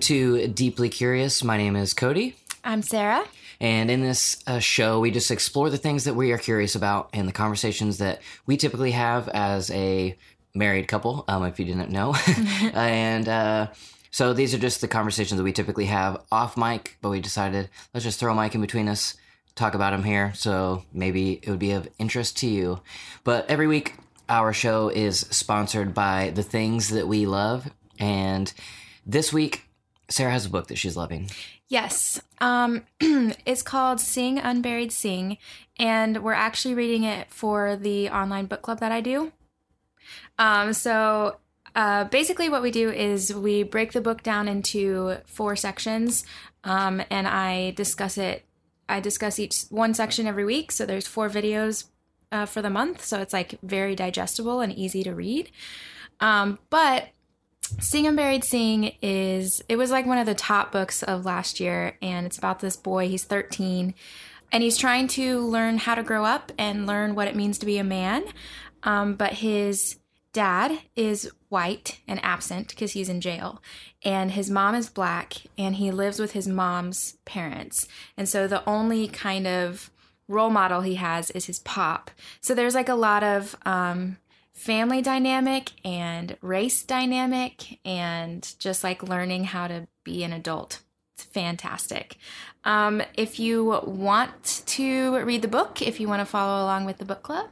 to Deeply Curious. My name is Cody. I'm Sarah. And in this uh, show, we just explore the things that we are curious about and the conversations that we typically have as a married couple, um, if you didn't know. and uh, so these are just the conversations that we typically have off mic, but we decided let's just throw a mic in between us, talk about them here. So maybe it would be of interest to you. But every week, our show is sponsored by the things that we love. And this week, Sarah has a book that she's loving. Yes. Um, it's called Sing Unburied Sing, and we're actually reading it for the online book club that I do. Um, so uh, basically, what we do is we break the book down into four sections, um, and I discuss it. I discuss each one section every week. So there's four videos uh, for the month, so it's like very digestible and easy to read. Um, but Sing Unburied Sing is it was like one of the top books of last year, and it's about this boy. He's 13, and he's trying to learn how to grow up and learn what it means to be a man. Um, but his dad is white and absent because he's in jail, and his mom is black, and he lives with his mom's parents. And so the only kind of role model he has is his pop. So there's like a lot of um, family dynamic and race dynamic and just like learning how to be an adult. It's fantastic. Um, if you want to read the book, if you want to follow along with the book club,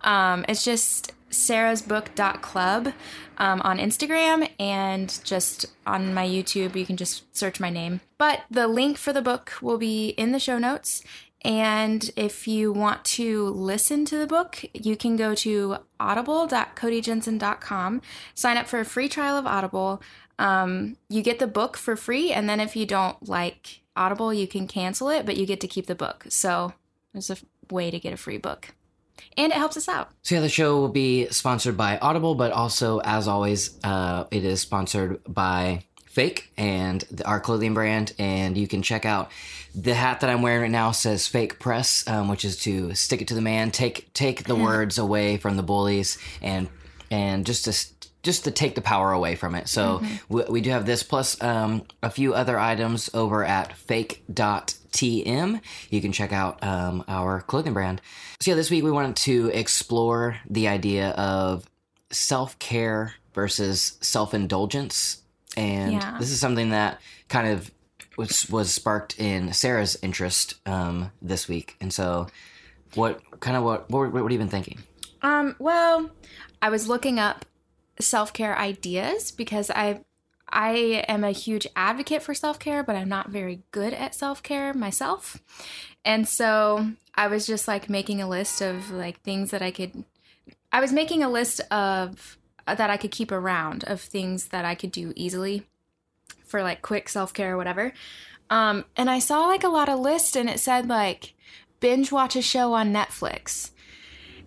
um, it's just Sarah's sarahsbook.club um, on Instagram and just on my YouTube. You can just search my name. But the link for the book will be in the show notes. And if you want to listen to the book, you can go to audible.codyjensen.com, sign up for a free trial of Audible. Um, you get the book for free, and then if you don't like Audible, you can cancel it, but you get to keep the book. So there's a way to get a free book. And it helps us out. So, yeah, the show will be sponsored by Audible, but also, as always, uh, it is sponsored by Fake and the, our clothing brand. And you can check out the hat that I'm wearing right now says Fake Press, um, which is to stick it to the man, take take the words away from the bullies, and and just to just to take the power away from it. So mm-hmm. we, we, do have this plus um, a few other items over at fake.tm. You can check out um, our clothing brand. So yeah, this week we wanted to explore the idea of self care versus self indulgence and yeah. this is something that kind of was was sparked in Sarah's interest um, this week. And so, what kind of what what, what have you been thinking? Um, well, I was looking up self care ideas because I I am a huge advocate for self care, but I'm not very good at self care myself. And so I was just like making a list of like things that I could. I was making a list of that I could keep around of things that I could do easily for like quick self care or whatever. Um, and I saw like a lot of lists and it said like binge watch a show on Netflix.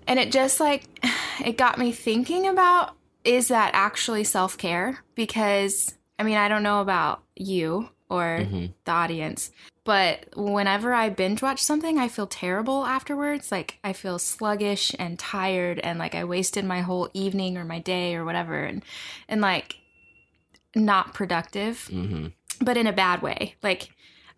And it just like, it got me thinking about is that actually self care? Because I mean, I don't know about you or mm-hmm. the audience, but whenever I binge watch something, I feel terrible afterwards. Like I feel sluggish and tired and like I wasted my whole evening or my day or whatever and and like not productive. Mm-hmm. But in a bad way. Like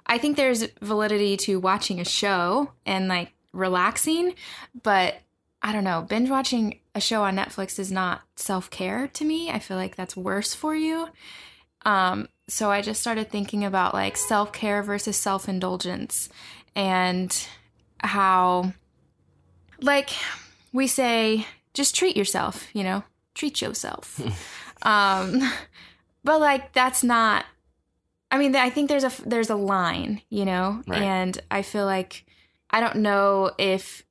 I think there's validity to watching a show and like relaxing, but I don't know, binge watching a show on Netflix is not self-care to me. I feel like that's worse for you. Um so I just started thinking about like self care versus self indulgence and how, like, we say, just treat yourself, you know, treat yourself. um, but like, that's not. I mean, I think there's a there's a line, you know, right. and I feel like I don't know if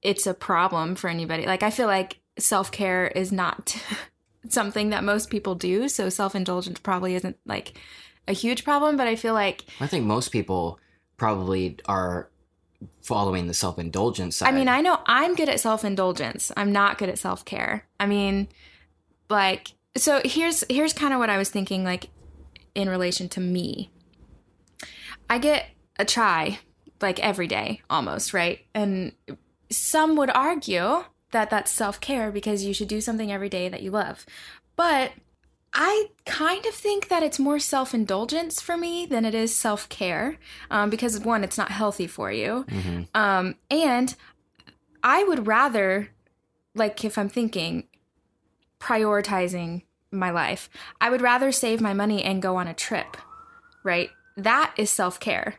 it's a problem for anybody. Like, I feel like self care is not something that most people do. So self indulgence probably isn't like a huge problem, but I feel like I think most people probably are following the self indulgence side. I mean, I know I'm good at self indulgence. I'm not good at self care. I mean, like so here's here's kind of what I was thinking like in relation to me. I get a chai like every day almost, right? And some would argue that that's self care because you should do something every day that you love. But I kind of think that it's more self indulgence for me than it is self care um, because, one, it's not healthy for you. hmm Um, and I would rather, like, if I'm thinking prioritizing my life, I would rather save my money and go on a trip, right? That is self care.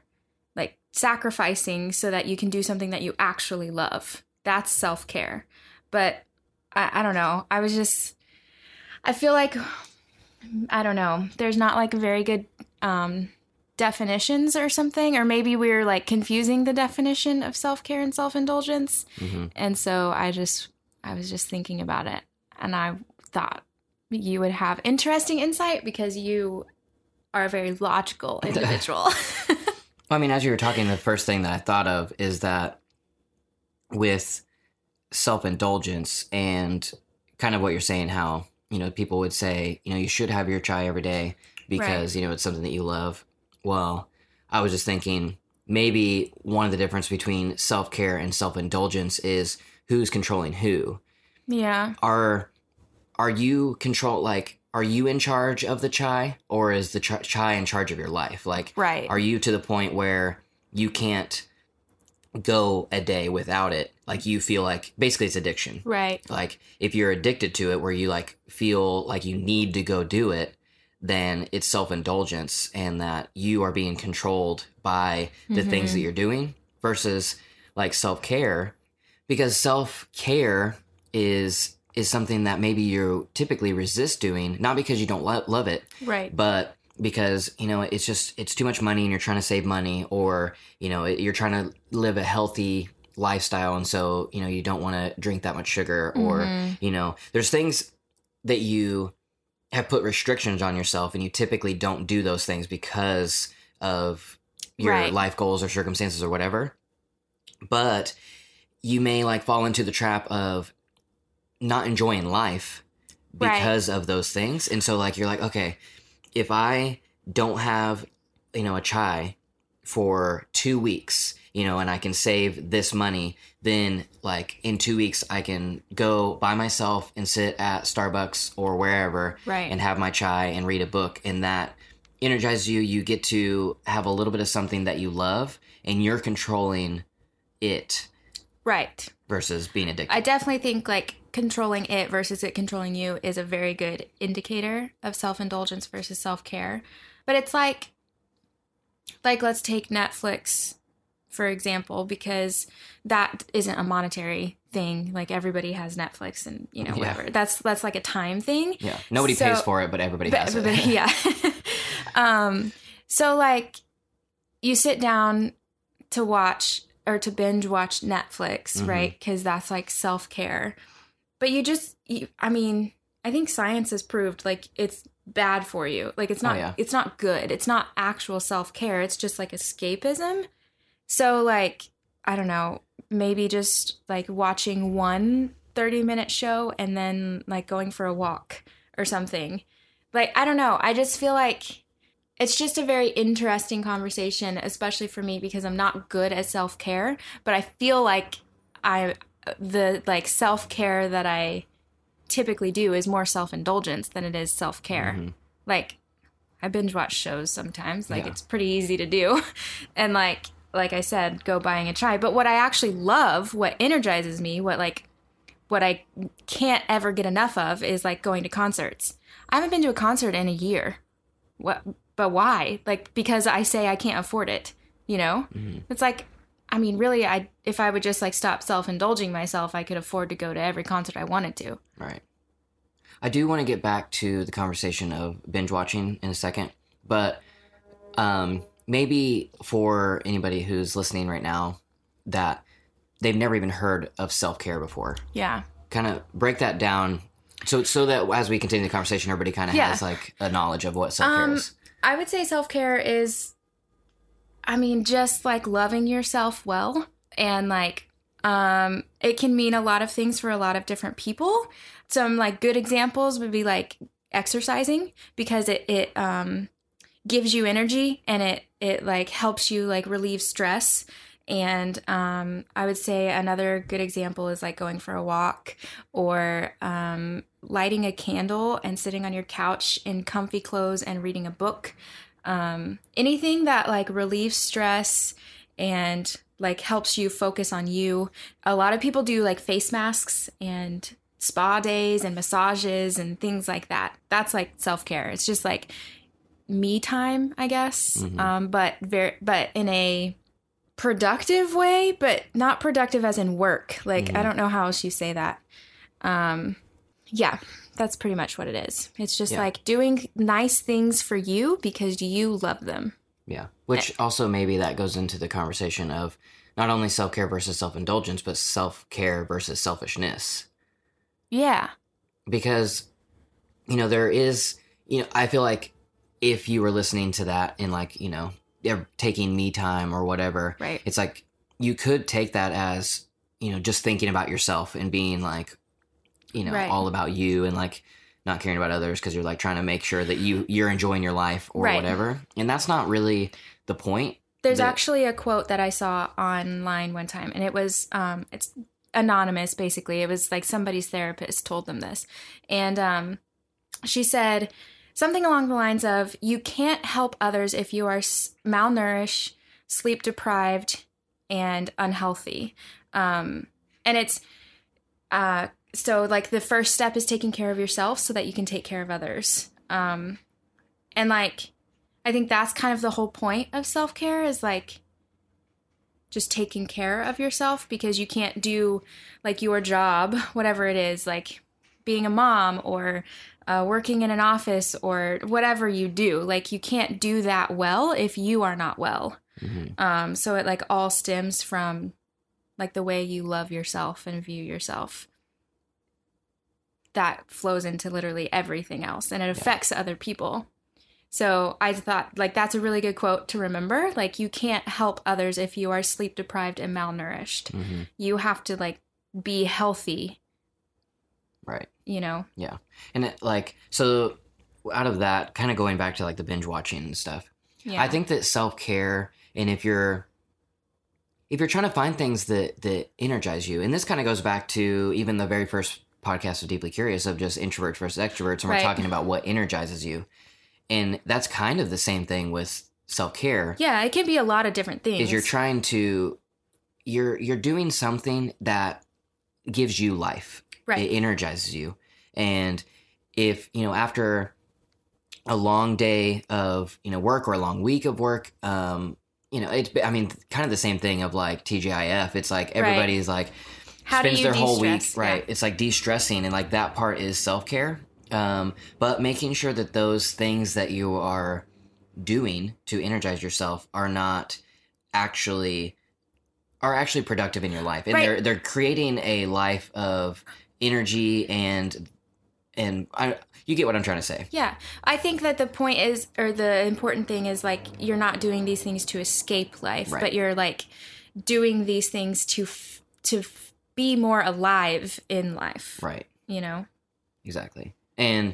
Like, sacrificing so that you can do something that you actually love. That's self care. But I, I don't know. I was just, I feel like, I don't know. There's not like a very good, um, definitions or something or maybe we're like confusing the definition of self-care and self-indulgence hmm and so i just i was just thinking about it and i thought you would have interesting insight because you are a very logical individual I mean, as you were talking, the first thing that I thought of is that with self indulgence and kind of what you're saying, how, you know, people would say, you know, you should have your chai every day because, you know, it's something that you love. Well, I was just thinking maybe one of the difference between self care and self indulgence is who's controlling who. yeah Are are you control like are you in charge of the chai or is the ch- chai in charge of your life? Like right are you to the point where you can't go a day without it? Like you feel like basically it's addiction. right Like if you're addicted to it where you like feel like you need to go do it, then it's self-indulgence and that you are being controlled by the things that mm-hmm. you're doing versus like self-care because self-care is is something that maybe you typically resist doing not because you don't lo- love it right but because you know it's just it's too much money and you're trying to save money or you know you're trying to live a healthy lifestyle and so you know you don't want to drink that much sugar or Mhm. you know there's things that you have put restrictions on yourself and you typically don't do those things because of your Right. life goals or circumstances or whatever but you may like fall into the trap of not enjoying life Right. because of those things and so like you're like okay if i don't have you know a chai for two weeks you know and i can save this money then like in two weeks i can go by myself and sit at starbucks or wherever right. and have my chai and read a book and that energizes you. You get to have a little bit of something that you love and you're controlling it. Right versus being addicted I definitely think like controlling it versus it controlling you is a very good indicator of self-indulgence versus self-care. But it's like like let's take Netflix for example because that isn't a monetary thing. Like everybody has Netflix and you know Yeah. whatever. That's that's like a time thing. yeah nobody So- pays for it but everybody But has everybody, it yeah. um, so like you sit down to watch or to binge watch Netflix, Mhm. right? Because that's like self care. But you just, you, I mean, I think science has proved like it's bad for you. Like it's Oh, not, yeah. it's not good. It's not actual self care. It's just like escapism. So like, I don't know, maybe just like watching one 30 minute show and then like going for a walk or something. Like, I don't know. I just feel like it's just a very interesting conversation, especially for me because I'm not good at self care, but I feel like I, the like self care that I typically do is more self indulgence than it is self care. Mhm. Like, I binge watch shows sometimes. Like, Yeah. it's pretty easy to do. and like, like I said, go buying a chai. But what I actually love, what energizes me, what like, what I can't ever get enough of is like going to concerts. I haven't been to a concert in a year. What? But why? Like because I say I can't afford it. You know, Mhm. it's like, I mean, really, I if I would just like stop self indulging myself, I could afford to go to every concert I wanted to. Right. I do want to get back to the conversation of binge watching in a second, but um, maybe for anybody who's listening right now that they've never even heard of self care before, Yeah. kind of break that down so so that as we continue the conversation, everybody kind of Yeah. has like a knowledge of what self care Um, is. I would say self care is, I mean, just like loving yourself well. And like, um, it can mean a lot of things for a lot of different people. Some like good examples would be like exercising because it, it, um, gives you energy and it, it like helps you like relieve stress And um, I would say another good example is like going for a walk or um, lighting a candle and sitting on your couch in comfy clothes and reading a book. Um, anything that like relieves stress and like helps you focus on you. A lot of people do like face masks and spa days and massages and things like that. That's like self care. It's just like me time, I guess. Mhm. Um, but very, but in a productive way, but not productive as in work. Like I Mhm. don't know how else you say that. Um, yeah, that's pretty much what it is. It's just Yeah. like doing nice things for you because you love them. Yeah. Which also maybe that goes into the conversation of not only self care versus self indulgence, but self care versus selfishness. Yeah. Because, you know, there is, you know, I feel like if you were listening to that and like, you know, taking me time or whatever, Right. it's like you could take that as, you know, just thinking about yourself and being like, you know, Right. all about you and like not caring about others because you're like trying to make sure that you you're enjoying your life or Right. whatever. And that's not really the point. There's The- actually a quote that I saw online one time, and it was um, it's anonymous. Basically, it was like somebody's therapist told them this, and um, she said something along the lines of, "You can't help others if you are malnourished, sleep deprived, and unhealthy." Um, and it's uh, so like the first step is taking care of yourself so that you can take care of others. Um, and like I think that's kind of the whole point of self care is like just taking care of yourself because you can't do like your job, whatever it is, like being a mom or uh, working in an office or whatever you do. Like you can't do that well if you are not well. Mhm. Um, so it like all stems from like the way you love yourself and view yourself. That flows into literally everything else and it affects other people. So I thought like that's a really good quote to remember. Like you can't help others if you are sleep deprived and malnourished. Mhm. You have to like be healthy, Right. you know. Yeah. And it, like, so out of that, kind of going back to like the binge watching and stuff, Yeah. I think that self care, and if you're, if you're trying to find things that that energize you, and this kind of goes back to even the very first podcast of Deeply Curious of just introverts versus extroverts, and we're talking about what energizes you, and that's kind of the same thing with self care. Yeah, it can be a lot of different things. Is you're trying to, you're you're doing something that gives you life right. it energizes you and if you know after a long day of you know work or a long week of work um you know it's i mean kind of the same thing of like tgif it's like everybody's like How spends their whole week right Yeah. it's like de-stressing and like that part is self-care um but making sure that those things that you are doing to energize yourself are not actually are actually productive in your life and Right. they're they're creating a life of energy and and I you get what I'm trying to say. Yeah, I think that the point is, or the important thing is, like you're not doing these things to escape life, Right. but you're like doing these things to f- to f- be more alive in life. Right. You know? Exactly. And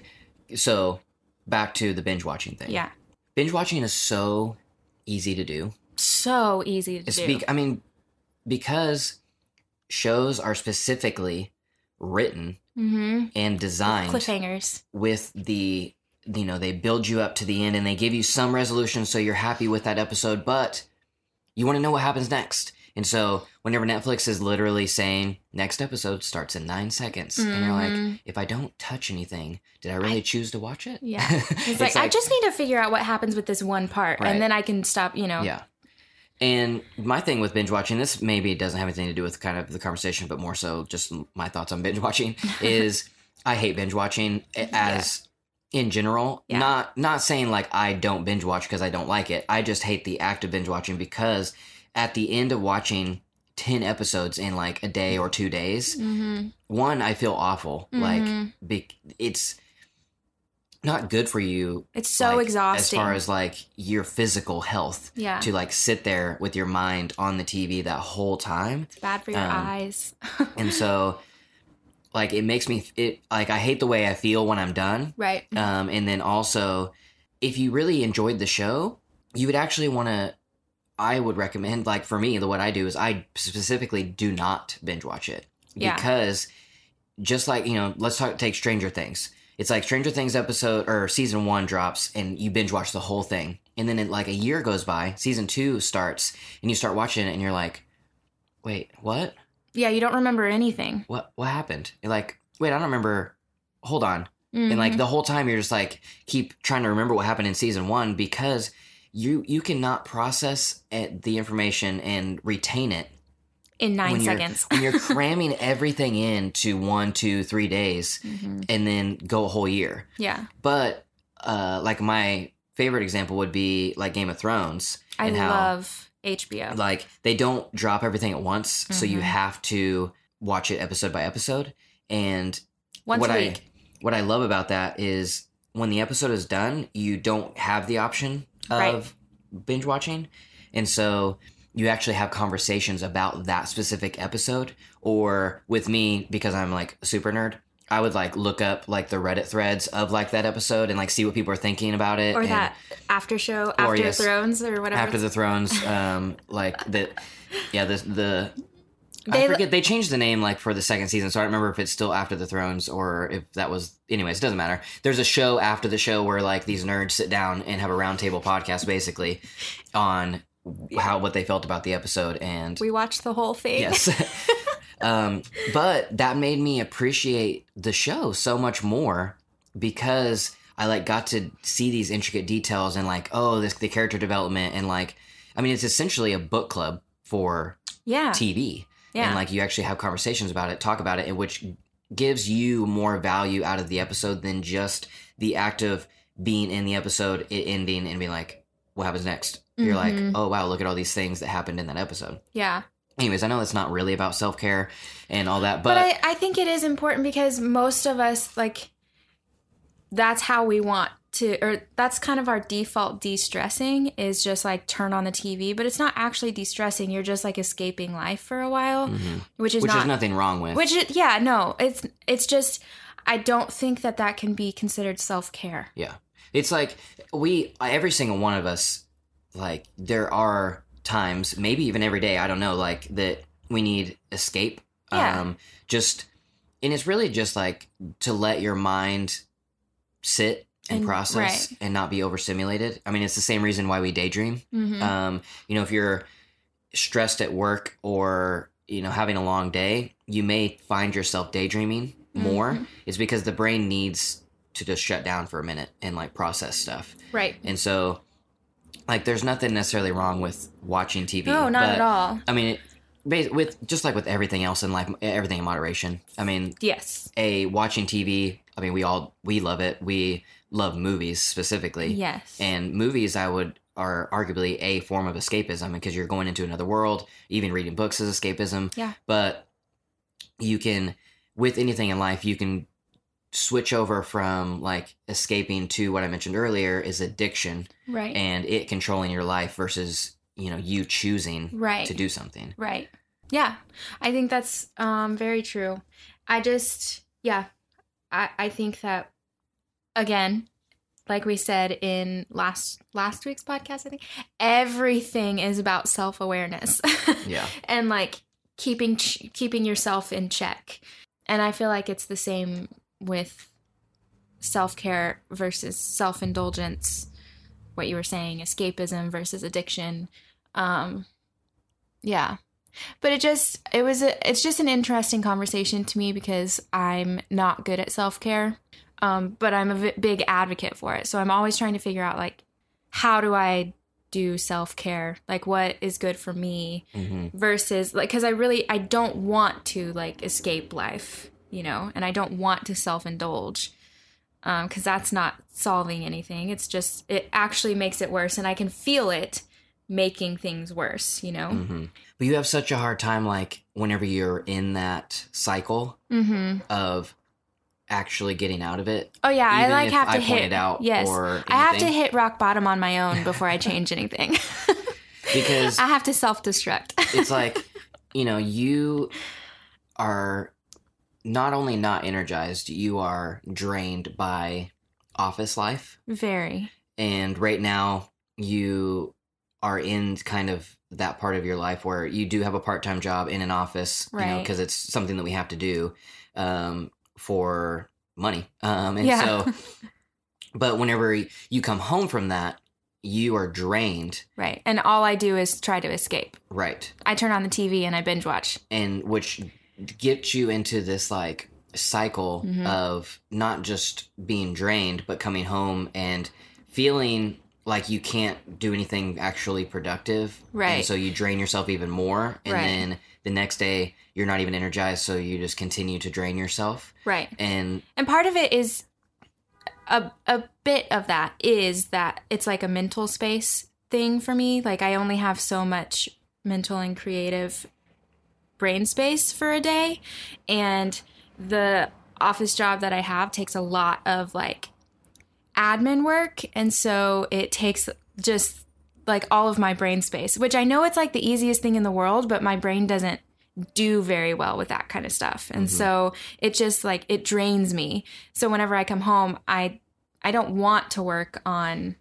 so back to the binge watching thing. Yeah. Binge watching is so easy to do. So easy to Speak do. I mean because shows are specifically written Mm-hmm. and designed Cliffhangers. with the you know they build you up to the end and they give you some resolution so you're happy with that episode but you want to know what happens next and so whenever netflix is literally saying next episode starts in nine seconds and you're like Mhm. if i don't touch anything did i really choose to watch it Yeah. It's, like, I just need to figure out what happens with this one part, Right. and then I can stop. You know. yeah and my thing with binge watching this maybe doesn't have anything to do with kind of the conversation but more so just my thoughts on binge watching is i hate binge watching as in general Yeah. not not saying like i don't binge watch because i don't like it i just hate the act of binge watching because at the end of watching 10 episodes in like a day or two days Mm-hmm. one i feel awful Mhm. like be, it's not good for you It's so like, exhausting. as far as like your physical health yeah, to like sit there with your mind on the TV that whole time. it's bad for your um, eyes. And so like it makes me it like I hate the way I feel when I'm done. right. Um and then also if you really enjoyed the show, you would actually want to I would recommend, like for me, the what I do is I specifically do not binge watch it Yeah. because just like you know, let's talk take Stranger Things. It's like Stranger Things episode or season one drops, and you binge watch the whole thing, and then it, like a year goes by, season two starts, and you start watching it, and you're like, wait, what? Yeah, you don't remember anything. What? What happened? You're like, wait, I don't remember. Hold on, and like Mhm. the whole time you're just like keep trying to remember what happened in season one because you you cannot process the information and retain it in nine when you're- seconds. when you're cramming everything into one two three days Mhm. and then go a whole year Yeah, but uh like my favorite example would be like game of thrones I and how love HBO. like they don't drop everything at once so you Mhm. have to watch it episode by episode and Once what I what I love about that is when the episode is done, you don't have the option of Right. binge watching, and so you actually have conversations about that specific episode. Or with me, because I'm like a super nerd, I would like look up like the Reddit threads of like that episode and like see what people are thinking about it. or and that after show, After yes, Thrones, or whatever. after the Thrones, um, like the yeah the the. They- I forget they changed the name like for the second season, so I don't remember if it's still After the Thrones or if that was. Anyways, it doesn't matter. There's a show after the show where like these nerds sit down and have a roundtable podcast, basically, on how what they felt about the episode and we watched the whole thing. yes. um, but that made me appreciate the show so much more because I like got to see these intricate details and like oh this the character development and like I mean it's essentially a book club for yeah, TV yeah. and like you actually have conversations about it, talk about it, and which gives you more value out of the episode than just the act of being in the episode, it ending, and being like, what happens next? You're like, Mhm. oh wow, look at all these things that happened in that episode. yeah. Anyways, I know it's not really about self care and all that, But, but, I, I think it is important because most of us like that's how we want to or that's kind of our default de-stressing is just like turn on the TV, but it's not actually de-stressing. You're just like escaping life for a while, Mhm. which is which not is nothing wrong with. which is, yeah, no. It's it's just I don't think that that can be considered self-care. Yeah. It's like we every single one of us like there are times, maybe even every day, I don't know, like that we need escape. Yeah. Um just and it's really just like to let your mind sit and, And- process right. and not be overstimulated. I mean, it's the same reason why we daydream. Mhm. Um, you know, if you're stressed at work or you know having a long day, you may find yourself daydreaming more. Mhm. Is because the brain needs to just shut down for a minute and like process stuff. right. And so, like, there's nothing necessarily wrong with watching TV. No, not but, at all. I mean, it, with just like with everything else in life, everything in moderation. I mean, Yes. a watching TV. I mean, we all we love it. We love movies specifically. Yes. And movies, I would are arguably a form of escapism because you're going into another world. Even reading books is escapism. Yeah. But you can, with anything in life, you can switch over from like escaping to what I mentioned earlier is addiction right. and it controlling your life versus you know you choosing right. to do something. Right. Yeah. I think that's um very true. I just yeah. I I think that again, like we said in last last week's podcast, I think everything is about self-awareness. Yeah. and like keeping ch- keeping yourself in check. And I feel like it's the same with self-care versus self-indulgence. What you were saying, escapism versus addiction. Um yeah. But it just it was a, it's just an interesting conversation to me because I'm not good at self-care. Um but I'm a v- big advocate for it. So I'm always trying to figure out like how do I do self-care? Like what is good for me? hmm versus like because i really i don't want to like escape life you know and i don't want to self-indulge um because that's not solving anything. It's just it actually makes it worse and i can feel it making things worse you know? Hmm But you have such a hard time, like whenever you're in that cycle mm-hmm. of actually getting out of it. oh yeah i like have to I hit it out yes. i have to hit rock bottom on my own before i change anything. Because i have to self-destruct. it's like you know you are not only not energized you are drained by office life very and right now you are in kind of that part of your life where you do have a part-time job in an office you know Right. because it's something that we have to do um, for money um, and Yeah. so but whenever you come home from that you are drained Right. And all I do is try to escape. right I turn on the TV and I binge watch. and which gets you into this like cycle Mhm. of not just being drained but coming home and feeling like you can't do anything actually productive Right. and so you drain yourself even more and Right. then the next day you're not even energized so you just continue to drain yourself Right. and And part of it is a a bit of that is that it's like a mental space thing for me. Like I only have so much mental and creative brain space for a day and the office job that I have takes a lot of like admin work and so it takes just like all of my brain space, which I know it's like the easiest thing in the world, but my brain doesn't do very well with that kind of stuff. And Mhm. so it just like it drains me. So whenever I come home, I I don't want to work on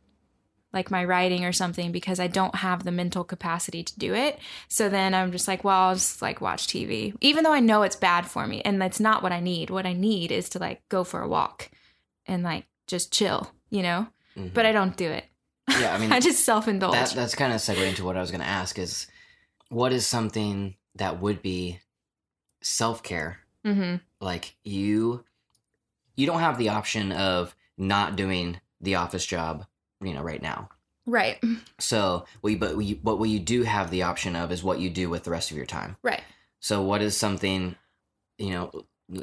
like my writing or something because I don't have the mental capacity to do it. So then I'm just like, well, I'll just like watch TV, even though I know it's bad for me and that's not what I need. What I need is to like go for a walk and like just chill, you know? mhm. But I don't do it. yeah i mean I just self indulge. that, that's kind of segue into what i was going to ask is what is something that would be self-care hmm like you you don't have the option of not doing the office job you know right now Right. so we but we what you do have the option of is what you do with the rest of your time Right. so what is something you know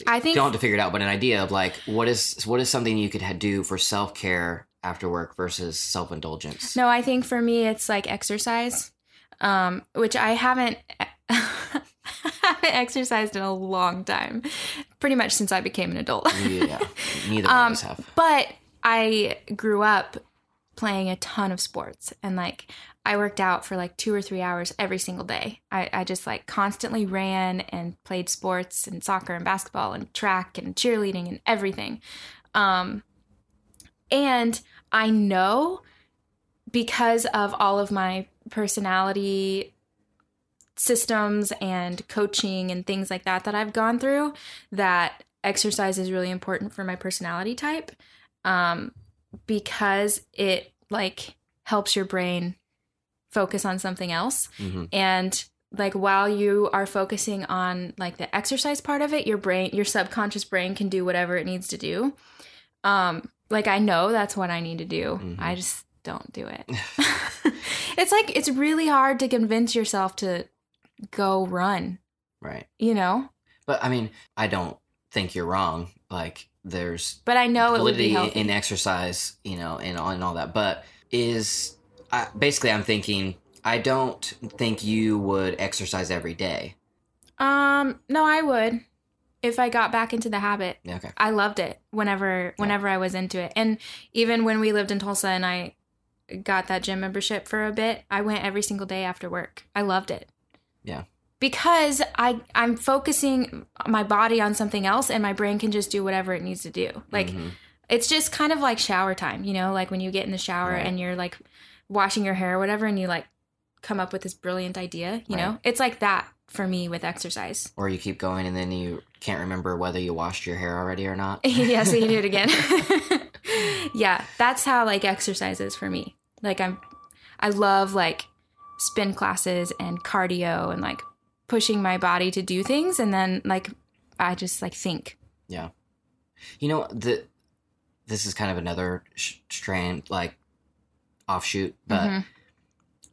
I think don't have to figure it out but an idea of like what is what is something you could ha- do for self-care after work versus self-indulgence No, I think for me it's like exercise, um, which I haven't haven't exercised in a long time, pretty much since I became an adult. yeah neither Um, of us have but I grew up playing a ton of sports and like I worked out for like two or three hours every single day. I, I just like constantly ran and played sports and soccer and basketball and track and cheerleading and everything. Um, and I know because of all of my personality systems and coaching and things like that that I've gone through that exercise is really important for my personality type um, because it like helps your brain focus on something else. Hmm and like while you are focusing on like the exercise part of it your brain your subconscious brain can do whatever it needs to do. Um like i know that's what i need to do. Mhm. i just don't do it. It's like it's really hard to convince yourself to go run. Right. You know? But i mean i don't think you're wrong. Like there's but i know it would be healthy in exercise, you know, and all, and all that. But is I, basically, I'm thinking I don't think you would exercise every day. um no i would if i got back into the habit Yeah, Okay. I loved it whenever whenever I was into it. And even when we lived in Tulsa and I got that gym membership for a bit, I went every single day after work. I loved it. Yeah. Because I I'm focusing my body on something else and my brain can just do whatever it needs to do. Like Mhm. it's just kind of like shower time, you know, like when you get in the shower Right. and you're like washing your hair or whatever and you like come up with this brilliant idea, you know? It's like that for me with exercise. or you keep going and then you can't remember whether you washed your hair already or not. yeah, so you do it again. yeah, that's how like exercise is for me. Like I'm I love like spin classes and cardio and like pushing my body to do things and then like I just like think. Yeah. You know the this is kind of another sh- strand like offshoot, but Mhm.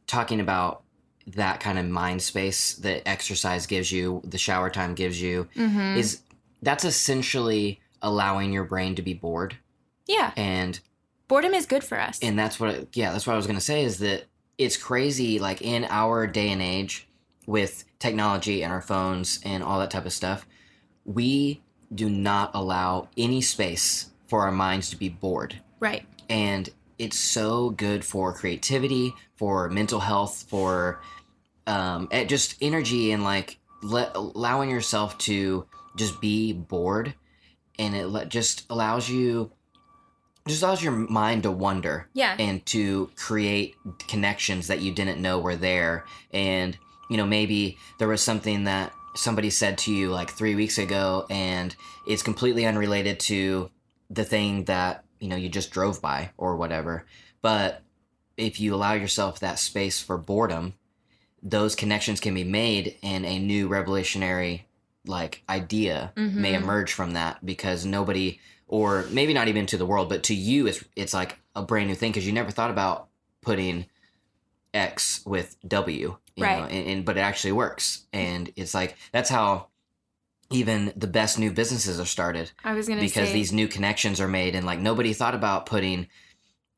talking about that kind of mind space that exercise gives you, the shower time gives you, Mhm. is that's essentially allowing your brain to be bored yeah, and boredom is good for us. and that's what yeah that's what i was going to say is that it's crazy like in our day and age with technology and our phones and all that type of stuff we do not allow any space for our minds to be bored right. and it's so good for creativity for mental health for um eh, just energy and like let, allowing yourself to just be bored and it let, just allows you just allows your mind to wonder Yeah. and to create connections that you didn't know were there and you know maybe there was something that somebody said to you like three weeks ago and it's completely unrelated to the thing that you know you just drove by or whatever but if you allow yourself that space for boredom those connections can be made and a new revolutionary like idea may Mhm. emerge from that because nobody or maybe not even to the world but to you it's it's like a brand new thing because you never thought about putting x with w you Right. know, and, and but it actually works and it's like that's how even the best new businesses are started I was gonna because say these new connections are made and like nobody thought about putting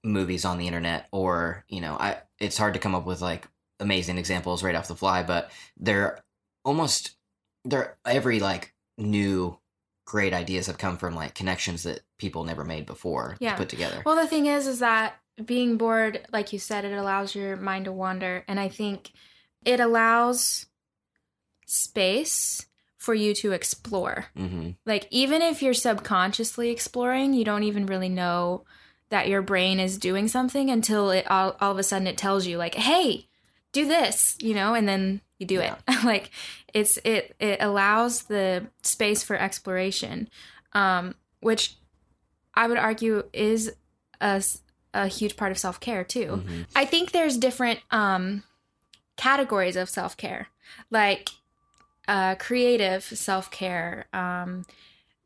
movies on the internet or you know i it's hard to come up with like amazing examples right off the fly but they're almost they're every like new great ideas have come from like connections that people never made before Yeah. to put together Well, the thing is, is that being bored, like you said, it allows your mind to wander. And I think it allows space for you to explore. hmm Like, even if you're subconsciously exploring, you don't even really know that your brain is doing something until it all, all of a sudden it tells you, like, hey, do this, you know, and then you do it. like, it's, it, it allows the space for exploration, um, which I would argue is a, a huge part of self care too. hmm I think there's different um, categories of self care, like uh, creative self care, um,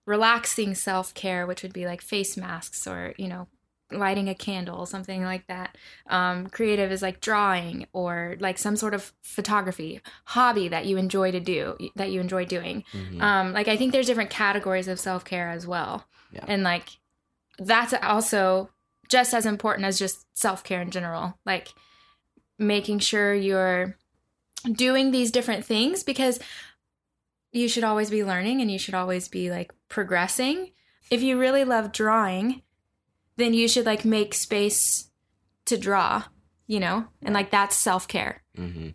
relaxing self care, which would be like face masks or, you know, lighting a candle, something like that. Um, creative is like drawing or like some sort of photography, hobby that you enjoy to do, that you enjoy doing. hmm Um, like I think there's different categories of self care as well, Yeah. and like that's also just as important as just self care in general. Like making sure you're doing these different things because you should always be learning and you should always be like progressing. If you really love drawing, then you should like make space to draw, you know, and like that's self care. hmm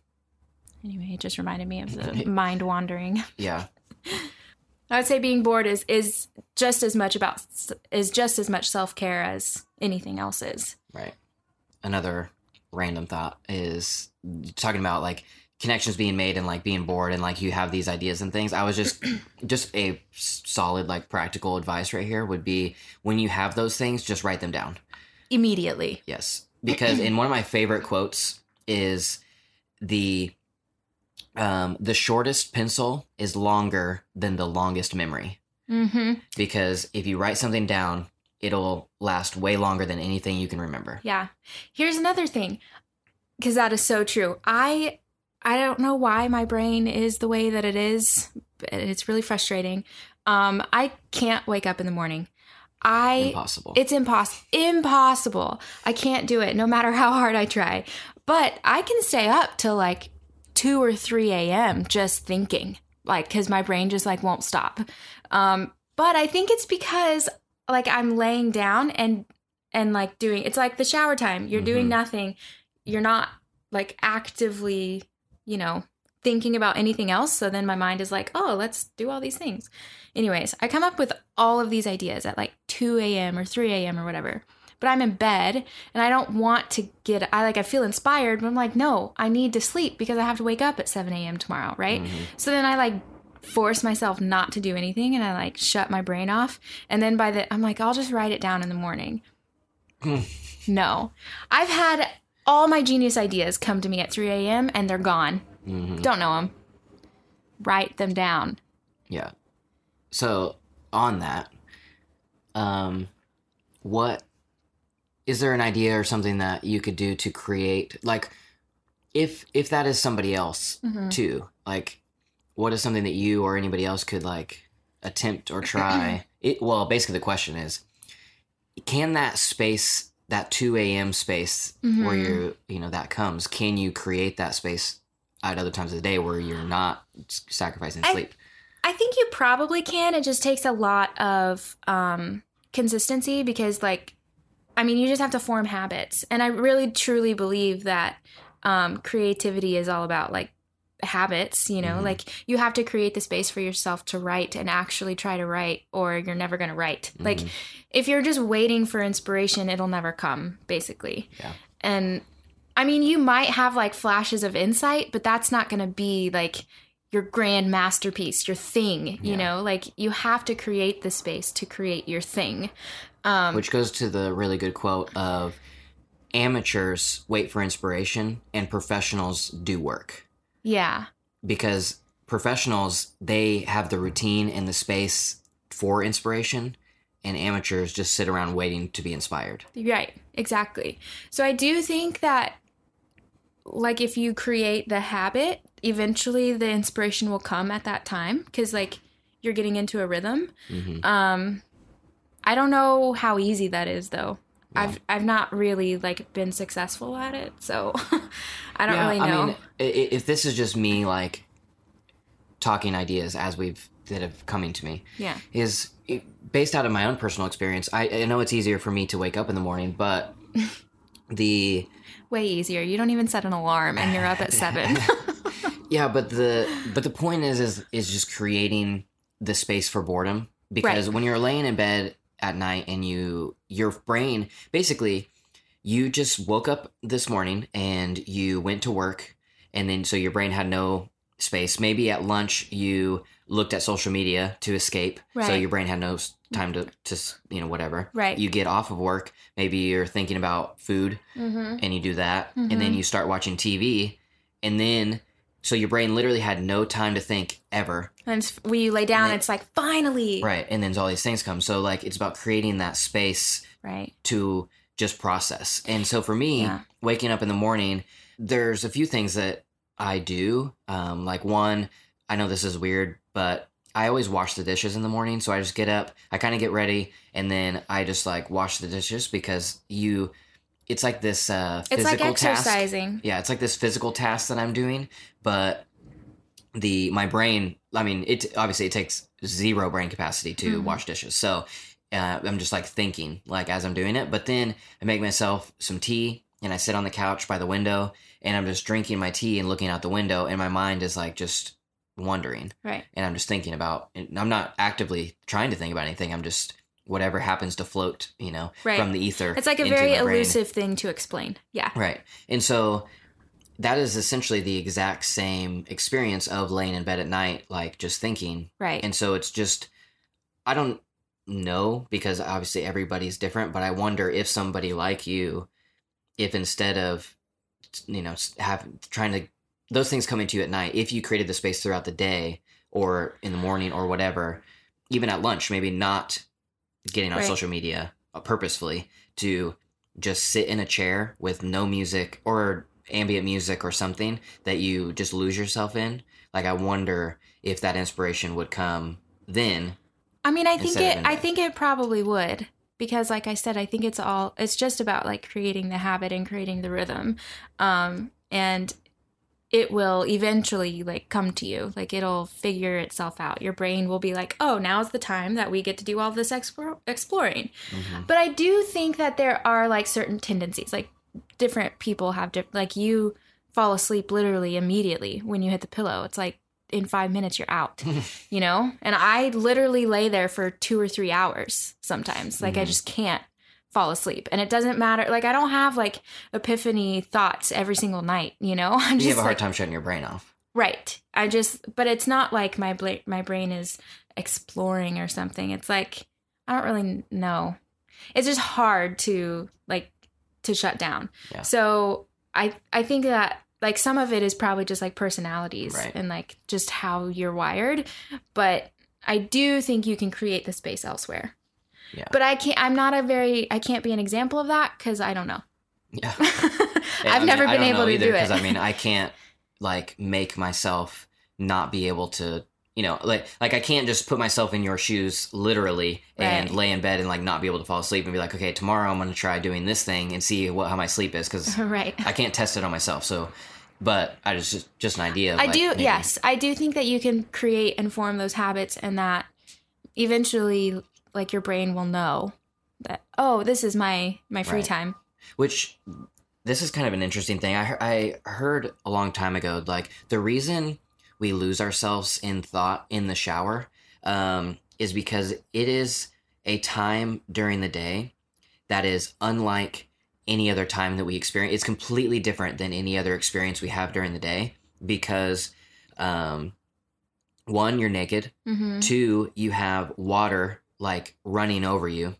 Anyway, it just reminded me of the mind wandering. yeah I would say being bored is is just as much about is just as much self care as anything else is. Right. Another random thought is talking about like connections being made and like being bored and like you have these ideas and things. I was just just a solid like practical advice right here would be when you have those things, just write them down. Immediately. Yes, because in one of my favorite quotes is the um the shortest pencil is longer than the longest memory Mm-hmm. because if you write something down, it'll last way longer than anything you can remember. Yeah. Here's another thing, because that is so true. I I don't know why my brain is the way that it is. It's really frustrating. Um, I can't wake up in the morning. I Impossible. It's impossible. Impossible. I can't do it no matter how hard I try. But I can stay up till like 2 or 3 a.m. just thinking, like, because my brain just like won't stop. Um, but I think it's because like I'm laying down and and like doing it's like the shower time. You're doing Mhm. nothing. You're not like actively, you know, thinking about anything else. So then my mind is like, oh, let's do all these things. Anyways, I come up with all of these ideas at like 2 a.m. or 3 a.m. or whatever. But I'm in bed and I don't want to get, I like, I feel inspired, but I'm like, no, I need to sleep because I have to wake up at 7 a.m. tomorrow, right? Mhm. So then I like force myself not to do anything and I like shut my brain off. And then by the, I'm like, I'll just write it down in the morning. no. I've had all my genius ideas come to me at 3 a.m. and they're gone. Mhm. Don't know them. Write them down. Yeah. So on that, um, what is there an idea or something that you could do to create like if if that is somebody else Mhm. too like what is something that you or anybody else could like attempt or try it well basically the question is can that space that 2 a.m space where Mhm. you you know that comes can you create that space at other times of the day where you're not sacrificing I- sleep I think you probably can. It just takes a lot of um, consistency because, like, I mean, you just have to form habits. And I really truly believe that um, creativity is all about like habits you know Mhm. like you have to create the space for yourself to write and actually try to write or you're never going to write like Mhm. if you're just waiting for inspiration it'll never come basically Yeah. and i mean you might have like flashes of insight but that's not going to be like your grand masterpiece your thing you Yeah. know like you have to create the space to create your thing um Which goes to the really good quote of amateurs wait for inspiration and professionals do work. yeah Because professionals, they have the routine and the space for inspiration, and amateurs just sit around waiting to be inspired. Right, exactly. So I do think that like if you create the habit, eventually the inspiration will come at that time cuz like you're getting into a rhythm. hmm Um I don't know how easy that is though. Yeah. I've I've not really like been successful at it. So I don't really know. I mean, if this is just me like talking ideas as we've that have coming to me, yeah. is it- based out of my own personal experience. I, I know it's easier for me to wake up in the morning, but the Way easier. You don't even set an alarm and you're up at 7. yeah, but the but the point is is is just creating the space for boredom because when you're laying in bed at night and you your brain basically you just woke up this morning and you went to work and then so your brain had no space maybe at lunch you looked at social media to escape so your brain had no time to to you know whatever Right. you get off of work maybe you're thinking about food mhm. and you do that and then Mhm. you start watching TV and then so your brain literally had no time to think ever And when you lay down They- it's like finally. right and then all these things come so like it's about creating that space Right. to just process and so for me Yeah. waking up in the morning there's a few things that I do um like one I know this is weird but I always wash the dishes in the morning so I just get up I kind of get ready and then I just like wash the dishes because you it's like this uh It's physical like task exercising. yeah it's like this physical task that i'm doing but the my brain i mean it obviously it takes zero brain capacity to Mhm. wash dishes so uh, i'm just like thinking like as i'm doing it but then i make myself some tea and i sit on the couch by the window and i'm just drinking my tea and looking out the window and my mind is like just wondering, Right. and i'm just thinking about and i'm not actively trying to think about anything i'm just whatever happens to float you know Right. from the ether It's like a very elusive thing to explain. Yeah. Right. And so that is essentially the exact same experience of laying in bed at night, like just thinking. Right. And so it's just, I don't know because obviously everybody's different, but I wonder if somebody like you, if instead of, you know, have trying to, those things coming to you at night, if you created the space throughout the day or in the morning or whatever, even at lunch, maybe not getting on Right. social media uh, purposefully to just sit in a chair with no music or ambient music or something that you just lose yourself in. Like I wonder if that inspiration would come then. I mean, I think it. I think it probably would because, like I said, I think it's all. It's just about like creating the habit and creating the rhythm, um, and it will eventually like come to you. Like it'll figure itself out. Your brain will be like, "Oh, now's the time that we get to do all this explore- exploring." Mhm. But I do think that there are like certain tendencies. Like different people have different. Like you fall asleep literally immediately when you hit the pillow. It's like in five minutes you're out you know and i literally lay there for two or three hours sometimes like i Mhm. just can't fall asleep. And it doesn't matter like i don't have like epiphany thoughts every single night you know? I'm you have a hard like time shutting your brain off. right. I just but it's not like my bla- my brain is exploring or something. It's like i don't really know. It's just hard to like to shut down. Yeah. so i i think that like some of it is probably just like personalities Right. and like just how you're wired. But i do think you can create the space elsewhere Yeah. but i can't i'm not a very i can't be an example of that because i don't know Yeah. i've I mean, never been able to either, do it Because I mean, I can't like make myself not be able to, you know, like like I can't just put myself in your shoes literally and Right. lay in bed and like not be able to fall asleep and be like, okay, tomorrow I'm going to try doing this thing and see what how my sleep is because right I can't test it on myself. So, but I just just, just an idea. Of, I like, do, maybe- yes. I do think that you can create and form those habits and that eventually like your brain will know that oh, this is my my free Right. time. Which this is kind of an interesting thing. I I heard a long time ago like the reason we lose ourselves in thought in the shower um, is because it is a time during the day that is unlike any other time that we experience. It's completely different than any other experience we have during the day because um, one, you're naked. Mm-hmm. Two, you have water like running over you.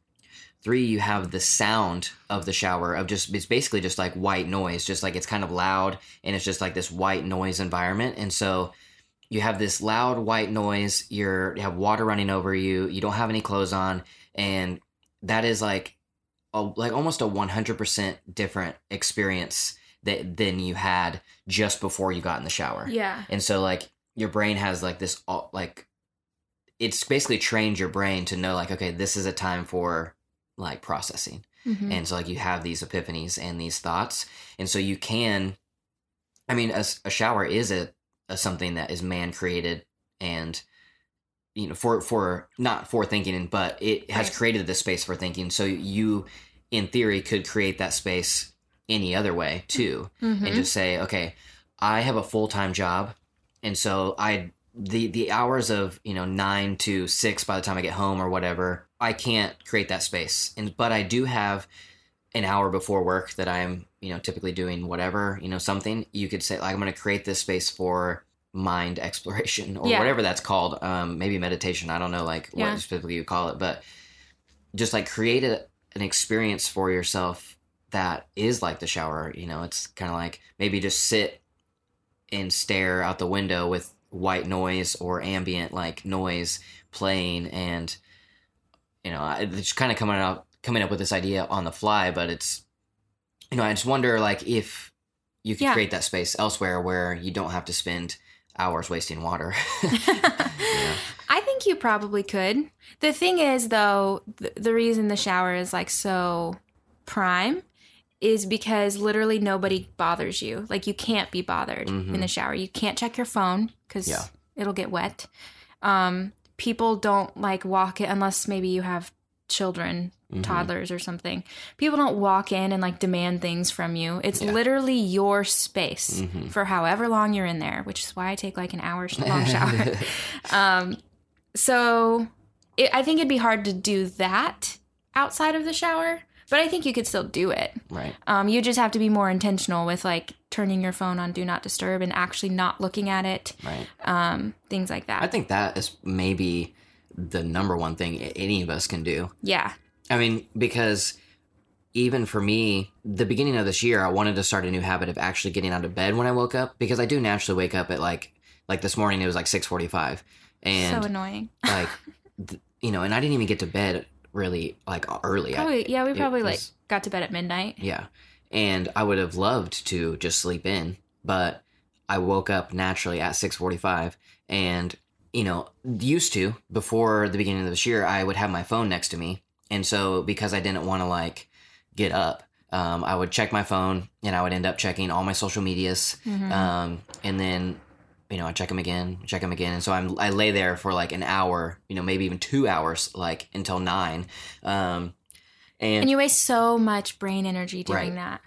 Three, you have the sound of the shower of just it's basically just like white noise, just like it's kind of loud and it's just like this white noise environment. And so you have this loud white noise, you're you have water running over you, you don't have any clothes on, and that is like a, like almost a 100% different experience that than you had just before you got in the shower. Yeah. And so like your brain has like this all like it's basically trained your brain to know like okay this is a time for like processing Mhm. and so like you have these epiphanies and these thoughts and so you can i mean a shower is a, a something that is man created and you know for for not for thinking but it has Right. created the space for thinking so you in theory could create that space any other way too Mhm. and just say, okay, I have a full time job, and so I the the hours of you know nine to six by the time I get home or whatever, I can't create that space. And but I do have an hour before work that I'm you know typically doing whatever you know something. You could say like I'm going to create this space for mind exploration or Yeah. whatever that's called. Um, maybe meditation. I don't know like Yeah. what specifically you call it, but just like create a, an experience for yourself that is like the shower. You know, it's kind of like maybe just sit and stare out the window with white noise or ambient like noise playing, and you know, it's kind of coming out coming up with this idea on the fly. But it's you know, I just wonder like if you could Yeah. create that space elsewhere where you don't have to spend hours wasting water. Yeah. I think you probably could. The thing is, though, th- the reason the shower is like so prime is because literally nobody bothers you. Like you can't be bothered in Mhm. the shower. You can't check your phone because Yeah. it'll get wet. Um, people don't like walk it unless maybe you have children, Mhm. toddlers or something. People don't walk in and like demand things from you. It's Yeah. literally your space Mhm. for however long you're in there, which is why I take like an hour long shower. um, so it, I think it'd be hard to do that outside of the shower, but I think you could still do it. right. Um, you just have to be more intentional with like turning your phone on do not disturb and actually not looking at it, Right. um, things like that. I think that is maybe the number one thing any of us can do. yeah, I mean, because even for me, the beginning of this year, I wanted to start a new habit of actually getting out of bed when I woke up because I do naturally wake up at like like this morning it was like 6:45 and so annoying. like th- you know, and I didn't even get to bed really like early. I- yeah, we probably like got to bed at midnight. yeah. And I would have loved to just sleep in, but I woke up naturally at 6:45 and you know, used to before the beginning of this year, I would have my phone next to me. And so because I didn't want to like get up, um, I would check my phone and I would end up checking all my social medias. Mhm. Um, and then, you know, I check them again, check them again. And so I'm, I lay there for like an hour, you know, maybe even two hours, like until nine. Um, and, and you waste so much brain energy doing Right. that.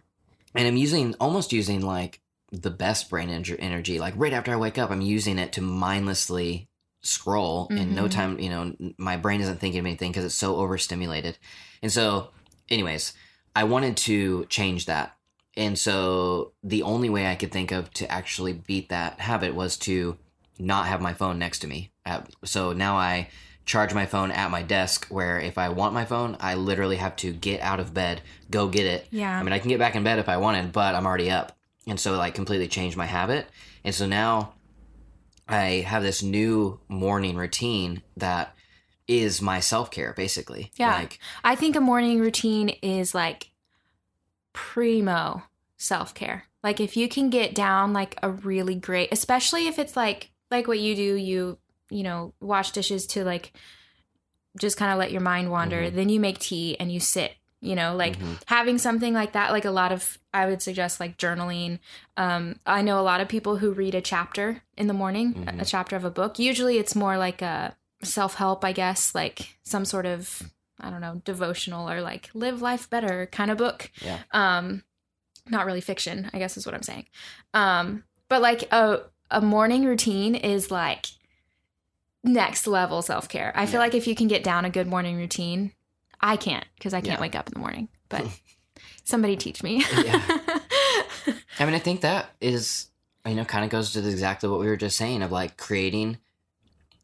and I'm using almost using like the best brain ener- energy. Like right after I wake up, I'm using it to mindlessly scroll in no Mhm. time. You know, my brain isn't thinking of anything because it's so overstimulated. And so, anyways, I wanted to change that. And so the only way I could think of to actually beat that habit was to not have my phone next to me. Uh, so now I charge my phone at my desk where if I want my phone, I literally have to get out of bed, go get it, Yeah. I mean, I can get back in bed if I wanted, but I'm already up. And so, like, completely changed my habit. And so now I have this new morning routine that is my self care, basically. Yeah. Like, I think a morning routine is like primo self care. Like if you can get down like a really great, especially if it's like like what you do, you you know wash dishes to like just kind of let your mind wander. Mhm. Then you make tea and you sit. You know, like mhm, having something like that. Like a lot of, I would suggest like journaling. Um, I know a lot of people who read a chapter in the morning, a- a chapter of a book. Usually, it's more like a self help, I guess, like some sort of I don't know, devotional or like live life better kind of book. Yeah. Um, not really fiction, I guess is what I'm saying. Um, but like a a morning routine is like next level self care. I feel Yeah. like if you can get down a good morning routine, I can't because I can't Yeah. wake up in the morning. But somebody teach me. Yeah. I mean, I think that is, you know, kind of goes to exactly what we were just saying of like creating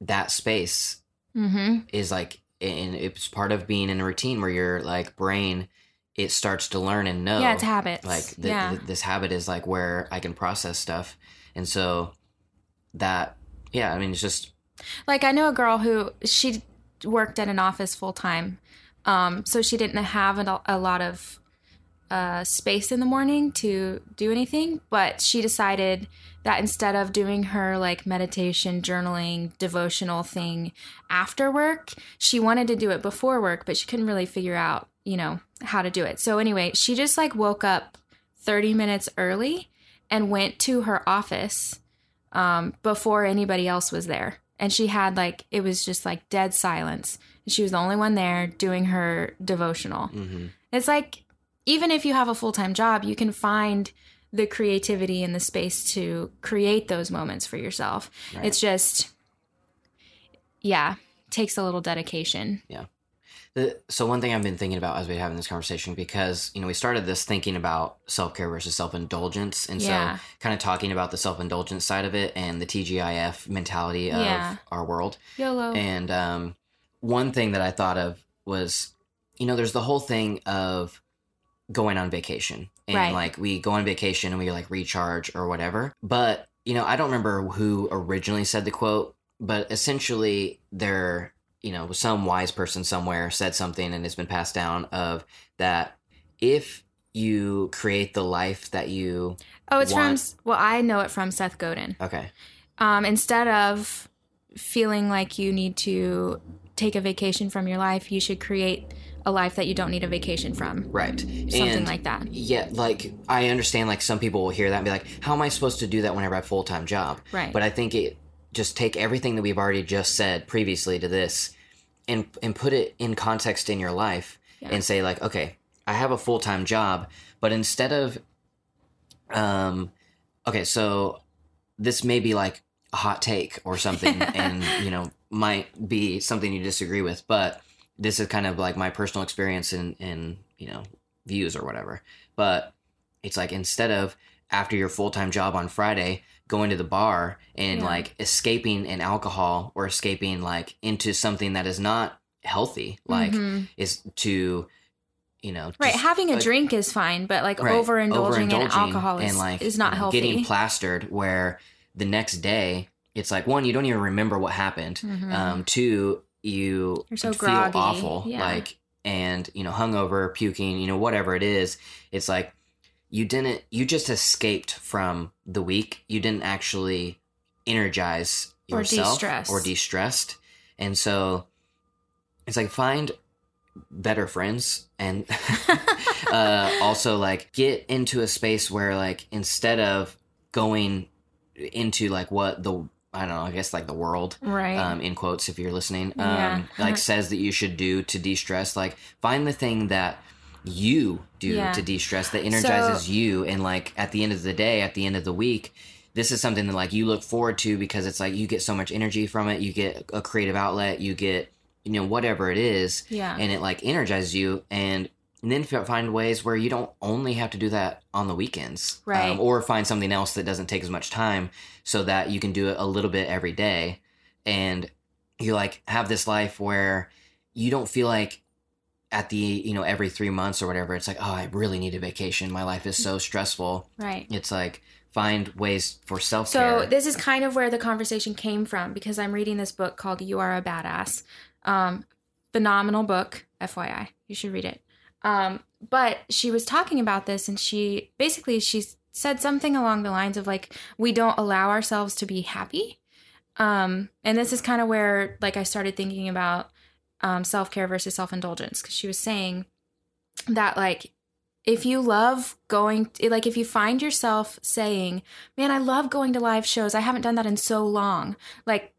that space hmm is like, and it's part of being in a routine where your like brain, it starts to learn and know. Yeah, it's habits. Like th- yeah. th- this habit is like where I can process stuff. And so that, yeah, I mean, it's just, Like I know a girl who she worked at an office full time, um, so she didn't have a, a lot of uh, space in the morning to do anything. But she decided that instead of doing her like meditation, journaling, devotional thing after work, she wanted to do it before work, but she couldn't really figure out, you know, how to do it. So anyway, she just like woke up thirty minutes early and went to her office um, before anybody else was there. And she had like, it was just like dead silence. And she was the only one there doing her devotional. mhm. It's like, even if you have a full time job, you can find the creativity and the space to create those moments for yourself. Right. It's just, yeah, takes a little dedication. The, so one thing I've been thinking about as we're having this conversation, because you know we started this thinking about self care versus self indulgence, and Yeah. so kind of talking about the self indulgence side of it and the TGIF mentality of Yeah. our world. YOLO. And um, one thing that I thought of was, you know, there's the whole thing of going on vacation, and Right. like we go on vacation and we like recharge or whatever. But you know, I don't remember who originally said the quote, but essentially there you know, some wise person somewhere said something and it's been passed down of that if you create the life that you oh, it's want- from, well, I know it from Seth Godin. okay um, instead of feeling like you need to take a vacation from your life, you should create a life that you don't need a vacation from. right Something and like that. yeah like i understand like some people will hear that and be like how am i supposed to do that whenever i have a full-time job Right. but i think it just take everything that we've already just said previously to this and and put it in context in your life Yeah. and say like okay i have a full-time job but instead of um okay so this may be like a hot take or something and you know might be something you disagree with but this is kind of like my personal experience and and you know views or whatever but it's like instead of after your full-time job on friday going to the bar and Yeah. like escaping an alcohol or escaping like into something that is not healthy like Mhm. is to you know right, just, having a drink is fine, but like right, overindulging, in overindulging alcohol is, and like is not you know, healthy. getting plastered where the next day it's like one you don't even remember what happened Mhm. um two you You're so feel groggy, awful yeah. like and you know hungover puking you know whatever it is it's like you didn't you just escaped from the week you didn't actually energize yourself Or de-stress. or de-stressed and so it's like find better friends and uh, also like get into a space where like instead of going into like what the I don't know I guess like the world right. um, in quotes if you're listening um, Yeah. like says that you should do to de-stress like find the thing that you do Yeah. to de-stress that energizes So- you and like at the end of the day at the end of the week this is something that like you look forward to because it's like you get so much energy from it you get a creative outlet you get you know whatever it is yeah. and it like energizes you and, and then find ways where you don't only have to do that on the weekends um, Right. or find something else that doesn't take as much time so that you can do it a little bit every day and you like have this life where you don't feel like at the you know every three months or whatever it's like oh i really need a vacation my life is so stressful right. it's like find ways for self-care So this is kind of where the conversation came from because I'm reading this book called "You Are a Badass." Um, phenomenal book, FYI. You should read it. Um, but she was talking about this, and she basically she said something along the lines of like, "We don't allow ourselves to be happy." Um, and this is kind of where like I started thinking about um, self care versus self indulgence because she was saying that like if you love going like if you find yourself saying man i love going to live shows. I haven't done that in so long like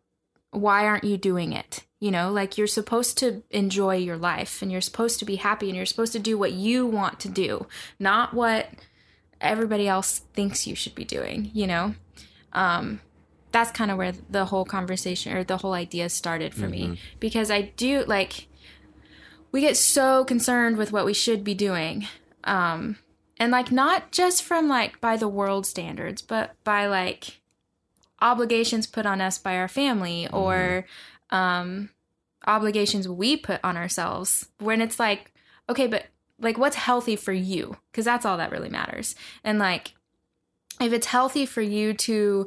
why aren't you doing it? You know like you're supposed to enjoy your life and you're supposed to be happy and you're supposed to do what you want to do not what everybody else thinks you should be doing, you know? Um, that's kind of where the whole conversation or the whole idea started for me. Because I do like we get so concerned with what we should be doing. Um, and like not just from like by the world standards, but by like obligations put on us by our family or um obligations we put on ourselves when it's like okay but like what's healthy for you? Because that's all that really matters. And like if it's healthy for you to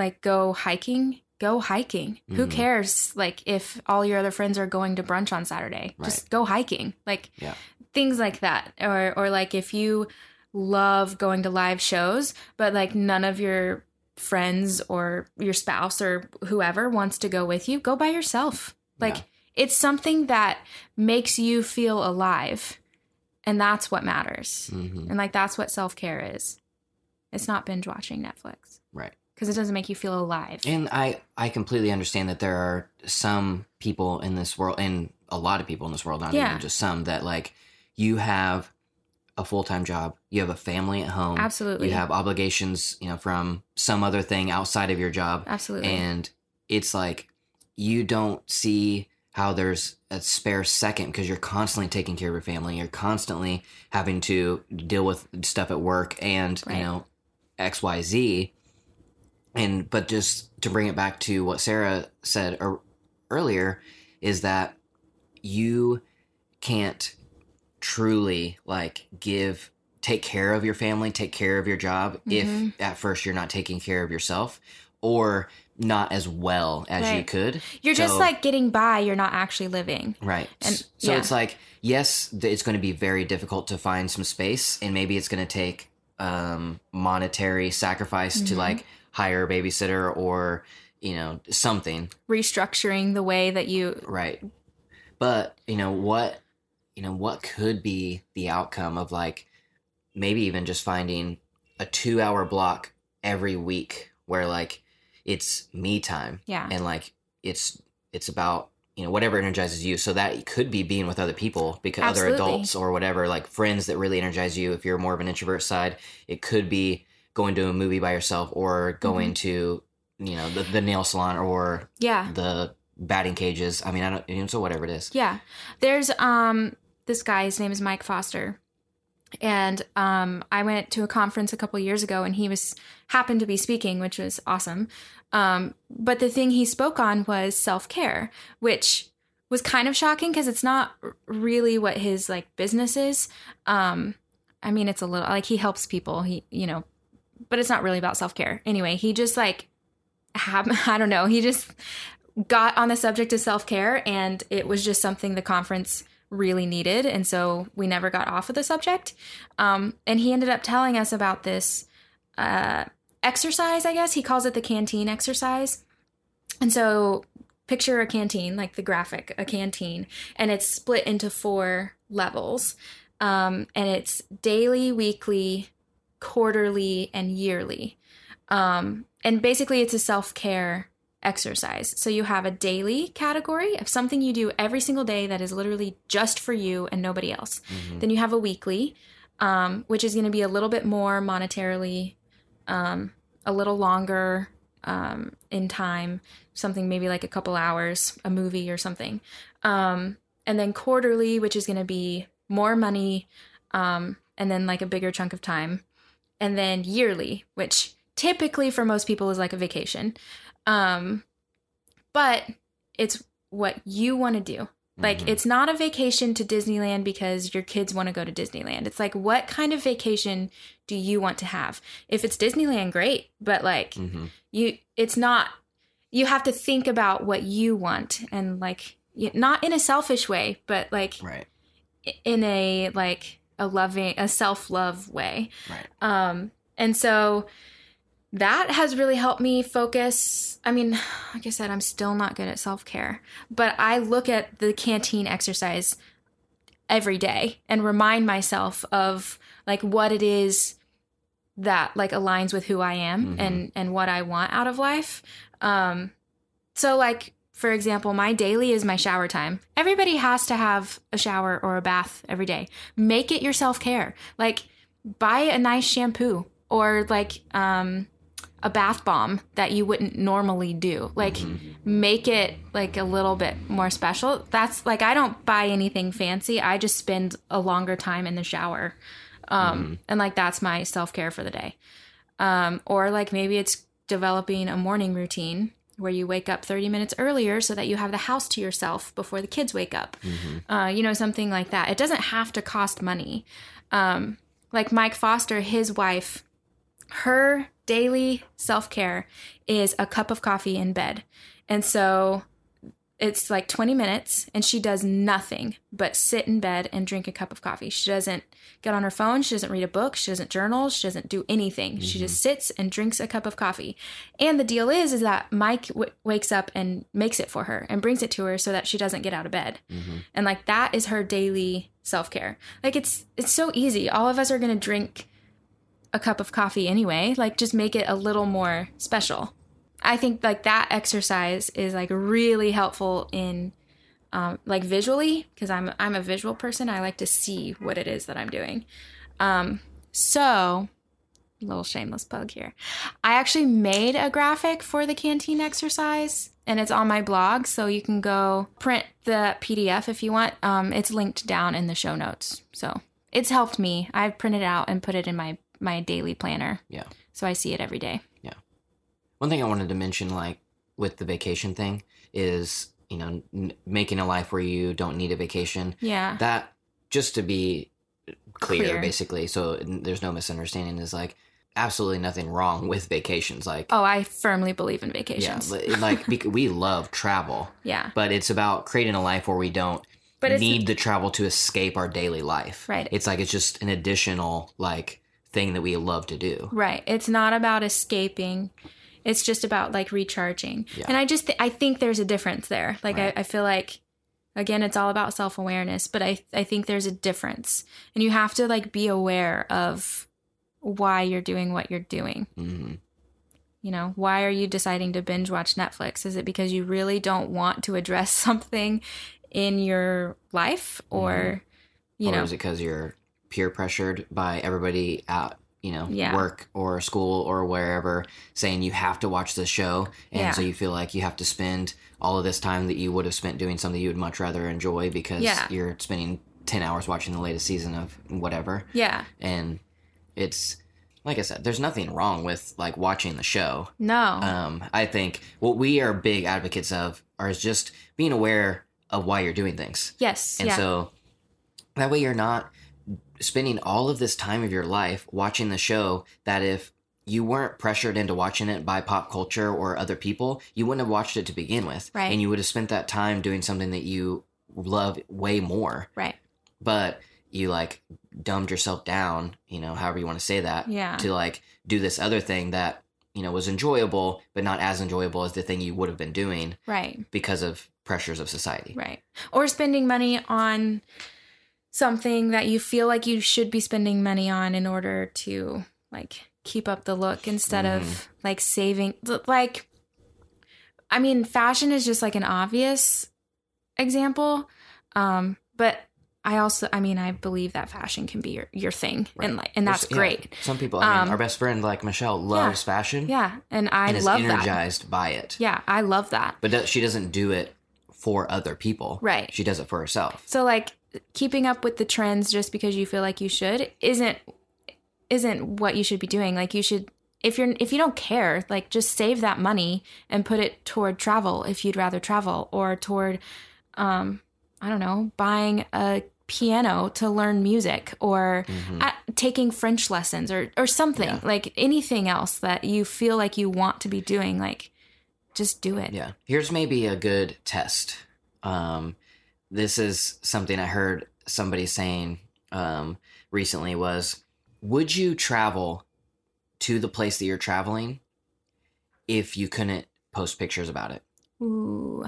like go hiking go hiking. Who Mhm. cares like if all your other friends are going to brunch on saturday? Just go hiking. Like Yeah. things like that. Or or like if you love going to live shows but like none of your friends or your spouse or whoever wants to go with you go by yourself. Like Yeah. it's something that makes you feel alive and that's what matters. Hmm and like that's what self-care is. It's not binge watching netflix. Right. Because it doesn't make you feel alive. And I, I completely understand that there are some people in this world, and a lot of people in this world, not Yeah. even just some, that like you have a full time job, you have a family at home, absolutely. you have obligations, you know, from some other thing outside of your job, absolutely. And it's like you don't see how there's a spare second because you're constantly taking care of your family, you're constantly having to deal with stuff at work and Right. you know X Y Z and but just to bring it back to what Sarah said er, earlier is that you can't truly like give take care of your family, take care of your job Mhm. if at first you're not taking care of yourself or not as well as you could. you're just like getting by you're not actually living Right. And- so yeah. it's like, yes, it's going to be very difficult to find some space, and maybe it's going to take um, monetary sacrifice to Mhm. like hire a babysitter or you know something. restructuring the way that you Right. But you know what? You know what could be the outcome of like maybe even just finding a two-hour block every week where like it's me time yeah and like it's it's about you know whatever energizes you so that could be being with other people because other adults or whatever like friends that really energize you if you're more of an introvert side it could be going to a movie by yourself or Mm-hmm. going to you know the, the nail salon or yeah the batting cages i mean i don't you know so whatever it is Yeah. There's um this guy, his name is Mike Foster. And um I went to a conference a couple years ago and he was happened to be speaking, which was awesome. Um but the thing he spoke on was self-care, which was kind of shocking because it's not really what his like business is. Um I mean it's a little like he helps people, he you know, but it's not really about self-care. Anyway, he just like I don't know, he just got on the subject of self care, and it was just something the conference really needed. And so we never got off of the subject. Um, and he ended up telling us about this uh, exercise, I guess. He calls it the canteen exercise. And so picture a canteen, like the graphic, a canteen, and it's split into four levels. Um, and it's daily, weekly, quarterly, and yearly. Um, and basically, it's a self care exercise. So you have a daily category of something you do every single day that is literally just for you and nobody else. Mhm. Then you have a weekly, um, which is going to be a little bit more monetarily, um, a little longer um, in time, something maybe like a couple hours, a movie or something. Um, and then quarterly, which is going to be more money, um, and then like a bigger chunk of time. And then yearly, which typically for most people is like a vacation. Um, but it's what you want to do. Like Mhm. it's not a vacation to Disneyland because your kids want to go to Disneyland. It's like what kind of vacation do you want to have? If it's Disneyland, great, but like Mhm. you it's not you have to think about what you want and like not in a selfish way, but like right in a like a loving a self-love way. right Um, and so that has really helped me focus. I mean, like I said, I'm still not good at self care, but I look at the canteen exercise every day and remind myself of like what it is that like aligns with who I am Mhm. and and what I want out of life. Um, so like for example, my daily is my shower time. Everybody has to have a shower or a bath every day. Make it your self care. Like buy a nice shampoo or like um, a bath bomb that you wouldn't normally do. Like make it like a little bit more special. That's like I don't buy anything fancy. I just spend a longer time in the shower. Um, and like that's my self-care for the day. Um, or like maybe it's developing a morning routine where you wake up 30 minutes earlier so that you have the house to yourself before the kids wake up. Uh, you know, something like that. It doesn't have to cost money. Um, like Mike Foster, his wife, her daily self care is a cup of coffee in bed. And so it's like 20 minutes, and she does nothing but sit in bed and drink a cup of coffee. She doesn't get on her phone. She doesn't read a book. She doesn't journal. She doesn't do anything. She mm-hmm. just sits and drinks a cup of coffee. And the deal is, is that Mike w- wakes up and makes it for her and brings it to her so that she doesn't get out of bed. Mm-hmm. And like that is her daily self care. Like it's it's so easy. All of us are gonna drink a cup of coffee anyway. Like just make it a little more special. I think like that exercise is like really helpful in um, like visually because I'm I'm a visual person. I like to see what it is that I'm doing. Um, so little shameless plug here. I actually made a graphic for the canteen exercise and it's on my blog so you can go print the PDF if you want. Um, it's linked down in the show notes. So it's helped me. I've printed it out and put it in my my daily planner. Yeah. So I see it every day. One thing I wanted to mention, like with the vacation thing, is you know n- making a life where you don't need a vacation. Yeah. That just to be clear, Clear. basically, so there's no misunderstanding. Is like absolutely nothing wrong with vacations. Like oh, I firmly believe in vacations. li- like bec- we love travel, Yeah. but it's about creating a life where we don't But need the travel to escape our daily life. Right. It's like it's just an additional like thing that we love to do. Right. It's not about escaping. It's just about like recharging. Yeah. And I just th- I think there's a difference there. Like Right. I, I feel like again it's all about self awareness, but I I think there's a difference. And you have to like be aware of why you're doing what you're doing. hmm You know, why are you deciding to binge watch Netflix? Is it because you really don't want to address something in your life or you or know is it because you're peer pressured by everybody out, you know, Yeah. work or school or wherever, saying you have to watch this show, and Yeah. so you feel like you have to spend all of this time that you would have spent doing something you would much rather enjoy because Yeah. you're spending ten hours watching the latest season of whatever, Yeah. and it's like I said, there's nothing wrong with like watching the show. No. Um, I think what we are big advocates of are is just being aware of why you're doing things. yes. And so that way you're not spending all of this time of your life watching the show that if you weren't pressured into watching it by pop culture or other people, you wouldn't have watched it to begin with. Right. And you would have spent that time doing something that you love way more. right. But you like dumbed yourself down, you know, however you want to say that, Yeah. to like do this other thing that, you know, was enjoyable, but not as enjoyable as the thing you would have been doing Right. because of pressures of society. Right. Or spending money on something that you feel like you should be spending money on in order to like keep up the look instead of like saving like I mean fashion is just like an obvious example um but I also I mean I believe that fashion can be your, your thing and like and that's yeah, great. Some people, I mean, Um, our best friend, like Michelle, loves fashion. Yeah, and I and love that. energized by it. Yeah, I love that. But she doesn't do it for other people. Right. She does it for herself. So like keeping up with the trends just because you feel like you should isn't isn't what you should be doing. Like you should if you're if you don't care, like just save that money and put it toward travel if you'd rather travel or toward um I don't know, buying a piano to learn music or Mhm. at, taking French lessons or or something. Yeah. Like anything else that you feel like you want to be doing like just do it. Yeah. Here's maybe a good test. Um, this is something I heard somebody saying um, recently was, would you travel to the place that you're traveling if you couldn't post pictures about it? Ooh.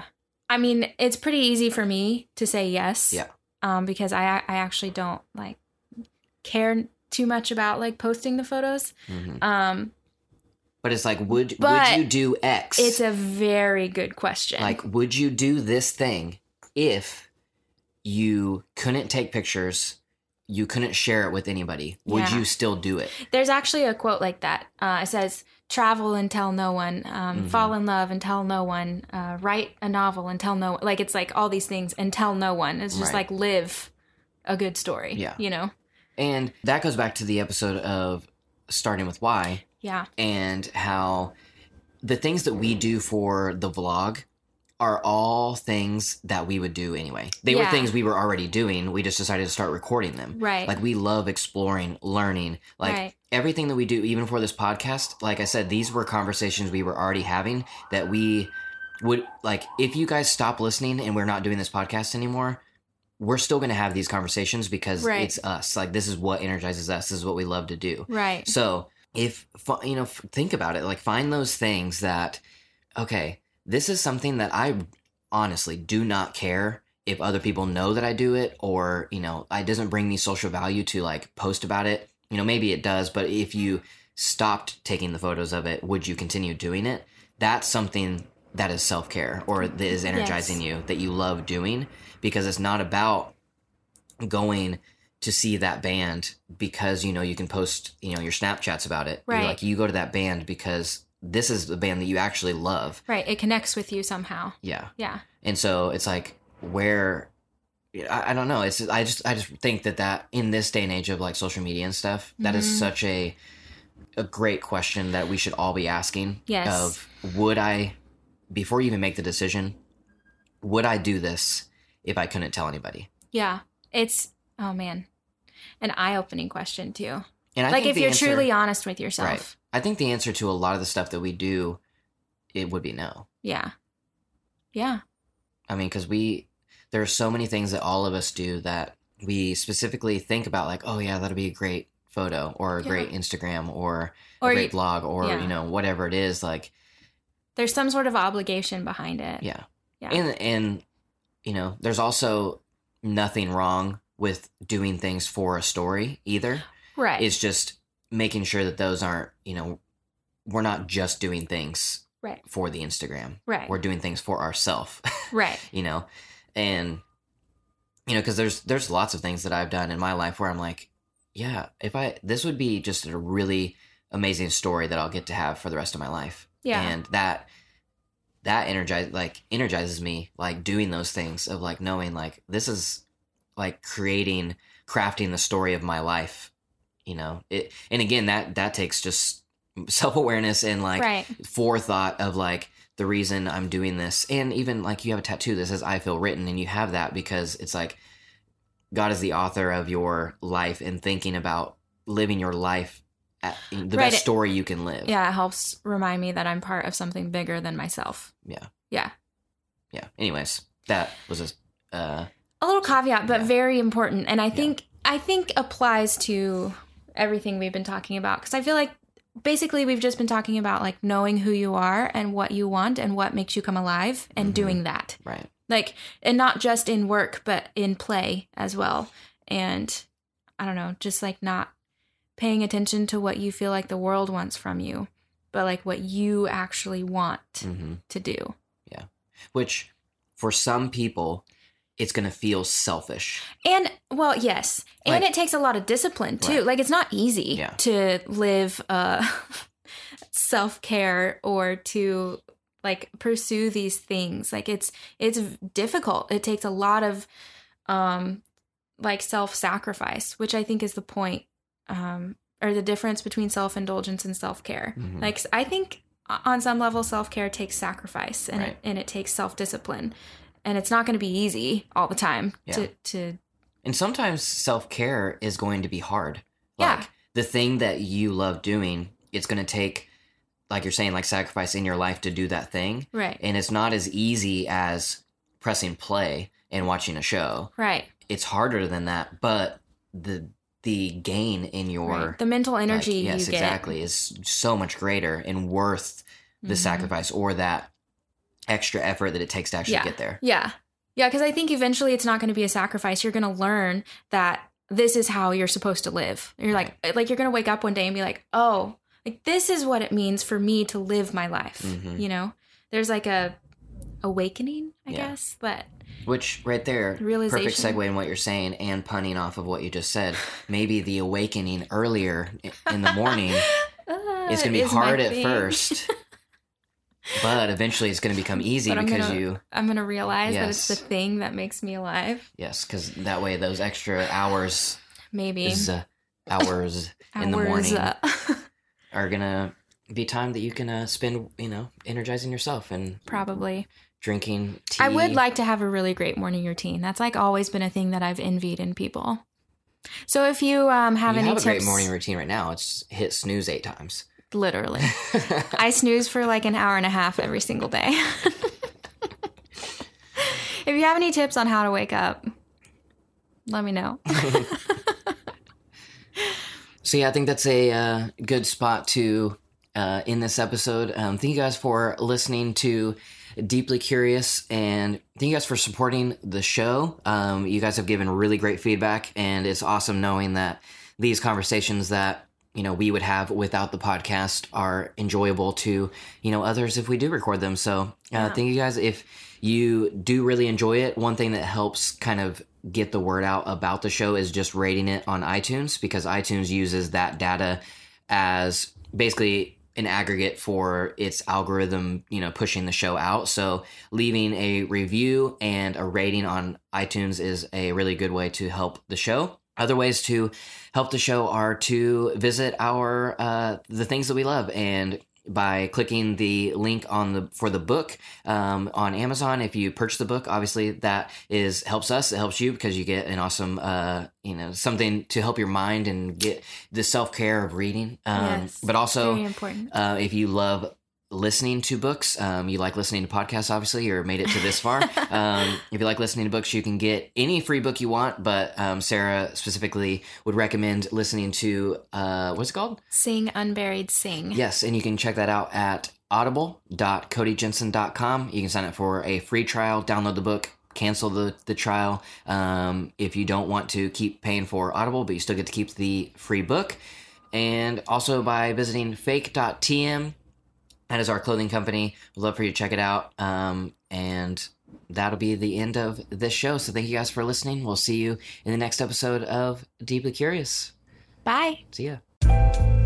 I mean, it's pretty easy for me to say yes. Yeah. Um, because I I actually don't like care too much about like posting the photos. Mhm. Um, But it's like, would would you do X? it's a very good question. like, would you do this thing if you couldn't take pictures you couldn't share it with anybody, would Yeah. you still do it? There's actually a quote like that. Uh, it says, "Travel and tell no one, um, Mhm. fall in love and tell no one, uh, write a novel and tell no Like it's like all these things and tell no one. It's just Right. like live a good story. Yeah. you know. And that goes back to the episode of starting with why Yeah, and how the things that we do for the vlog are all things that we would do anyway. They were things we were already doing. We just decided to start recording them. right. Like we love exploring, learning, like Right. everything that we do, even for this podcast. Like I said, these were conversations we were already having that we would like. If you guys stop listening and we're not doing this podcast anymore, we're still going to have these conversations because Right. it's us. Like this is what energizes us. This is what we love to do. right. So if you know, think about it. Like find those things that, okay, this is something that I honestly do not care if other people know that I do it, or you know, it doesn't bring me social value to like post about it. You know, maybe it does, but if you stopped taking the photos of it, would you continue doing it? That's something that is self care or that is energizing you that you love doing because it's not about going to see that band because you know you can post you know your snapchats about it You're Right. like you go to that band because this is the band that you actually love Right. It connects with you somehow. yeah Yeah. and so it's like where I, I don't know it's i just i just think that that in this day and age of like social media and stuff that is Mhm. such a a great question that we should all be asking Yes. of would i before you even make the decision would i do this if i couldn't tell anybody Yeah. It's oh man. An eye-opening question too. and I like think if you're answer- truly honest with yourself. Right. I think the answer to a lot of the stuff that we do, it would be no. Yeah. Yeah. I mean, because we, there are so many things that all of us do that we specifically think about, like, oh yeah, that'll be a great photo or a Yeah. great Instagram or, Or a you- great blog or yeah. you know whatever it is. Like, There's some sort of obligation behind it. yeah, Yeah. and and you know, there's also nothing wrong with doing things for a story either. Right. It's just making sure that those aren't, you know, we're not just doing things Right. for the Instagram. right. We're doing things for ourselves. right. you know and you know because there's there's lots of things that i've done in my life where i'm like yeah if i this would be just a really amazing story that i'll get to have for the rest of my life Yeah. and that that energize like energizes me like doing those things of like knowing like this is like creating crafting the story of my life you know it and again that that takes just self-awareness and like right. forethought of like the reason I'm doing this. And even like you have a tattoo that says I feel written and you have that because it's like God is the author of your life and thinking about living your life at the Right. best story you can live. Yeah, it helps remind me that I'm part of something bigger than myself. Yeah. Yeah. Yeah. Anyways, that was a uh A little caveat, but Yeah. very important, and I think I think applies to everything we've been talking about because I feel like basically we've just been talking about like knowing who you are and what you want and what makes you come alive and Mhm. doing that. right. Like and not just in work but in play as well. And I don't know, just like not paying attention to what you feel like the world wants from you, but like what you actually want hmm to do. Yeah. Which for some people it's going to feel selfish. And well, yes, and it takes a lot of discipline too. Right. Like it's not easy Yeah. to live uh, self care or to like pursue these things. Like it's it's difficult. It takes a lot of um like self sacrifice, which I think is the point um or the difference between self indulgence and self care. Mhm. Like I think on some level self care takes sacrifice and Right. it, and it takes self discipline. And it's not going to be easy all the time Yeah. to to And sometimes self care is going to be hard. Yeah. Like the thing that you love doing, it's going to take, like you're saying, like sacrifice in your life to do that thing. right. And it's not as easy as pressing play and watching a show. Right. It's harder than that, but the the gain in your right. The mental like, energy yes, you get. exactly, is so much greater and worth the Mhm. sacrifice or that extra effort that it takes to actually Yeah. get there. Yeah. Yeah, because I think eventually it's not going to be a sacrifice. You're going to learn that this is how you're supposed to live. You're like, like you're going to wake up one day and be like, oh, like this is what it means for me to live my life. Mhm. You know, there's like a awakening, I Yeah. guess. But Which right there, realization. perfect segue in what you're saying and punning off of what you just said. Maybe the awakening earlier in the morning is going to be hard at first, but eventually it's going to become easy because gonna- you I'm gonna realize that it's the thing that makes me alive. yes, because that way those extra hours Maybe is uh, hours in the morning uh, are gonna be time that you can uh, spend, you know, energizing yourself and probably. drinking tea. I would like to have a really great morning routine. That's like always been a thing that I've envied in people. So if you um, have you any have a tips, great morning routine right now. It's hit snooze eight times. Literally, I snooze for like an hour and a half every single day. if you have any tips on how to wake up, let me know. So yeah, I think that's a uh, good spot to uh, in this episode. Um, thank you guys for listening to Deeply Curious, and thank you guys for supporting the show. Um, you guys have given really great feedback, and it's awesome knowing that these conversations that you know we would have without the podcast are enjoyable to you know others if we do record them. So uh, Yeah. thank you guys if you do really enjoy it. One thing that helps kind of get the word out about the show is just rating it on iTunes because iTunes uses that data as basically an aggregate for its algorithm, you know, pushing the show out. So leaving a review and a rating on iTunes is a really good way to help the show. Other ways to help the show are to visit our uh, the things that we love and by clicking the link on the for the book um, on Amazon. If you purchase the book, obviously that is helps us. It helps you because you get an awesome, uh, you know, something to help your mind and get the self care of reading. Um, Yes, but also, Very important. uh, if you love listening to books, um, you like listening to podcasts, obviously, or made it to this far. um, if you like listening to books, you can get any free book you want. But um, Sarah specifically would recommend listening to uh, what's it called? Sing unburied sing. Yes, and you can check that out at audible.codyjensen.com. You can sign up for a free trial, download the book, cancel the, the trial um, if you don't want to keep paying for Audible, but you still get to keep the free book. And also by visiting fake.tm, that is our clothing company. We'd love for you to check it out. Um, and that'll be the end of this show. So thank you guys for listening. We'll see you in the next episode of Deeply Curious. Bye. See ya.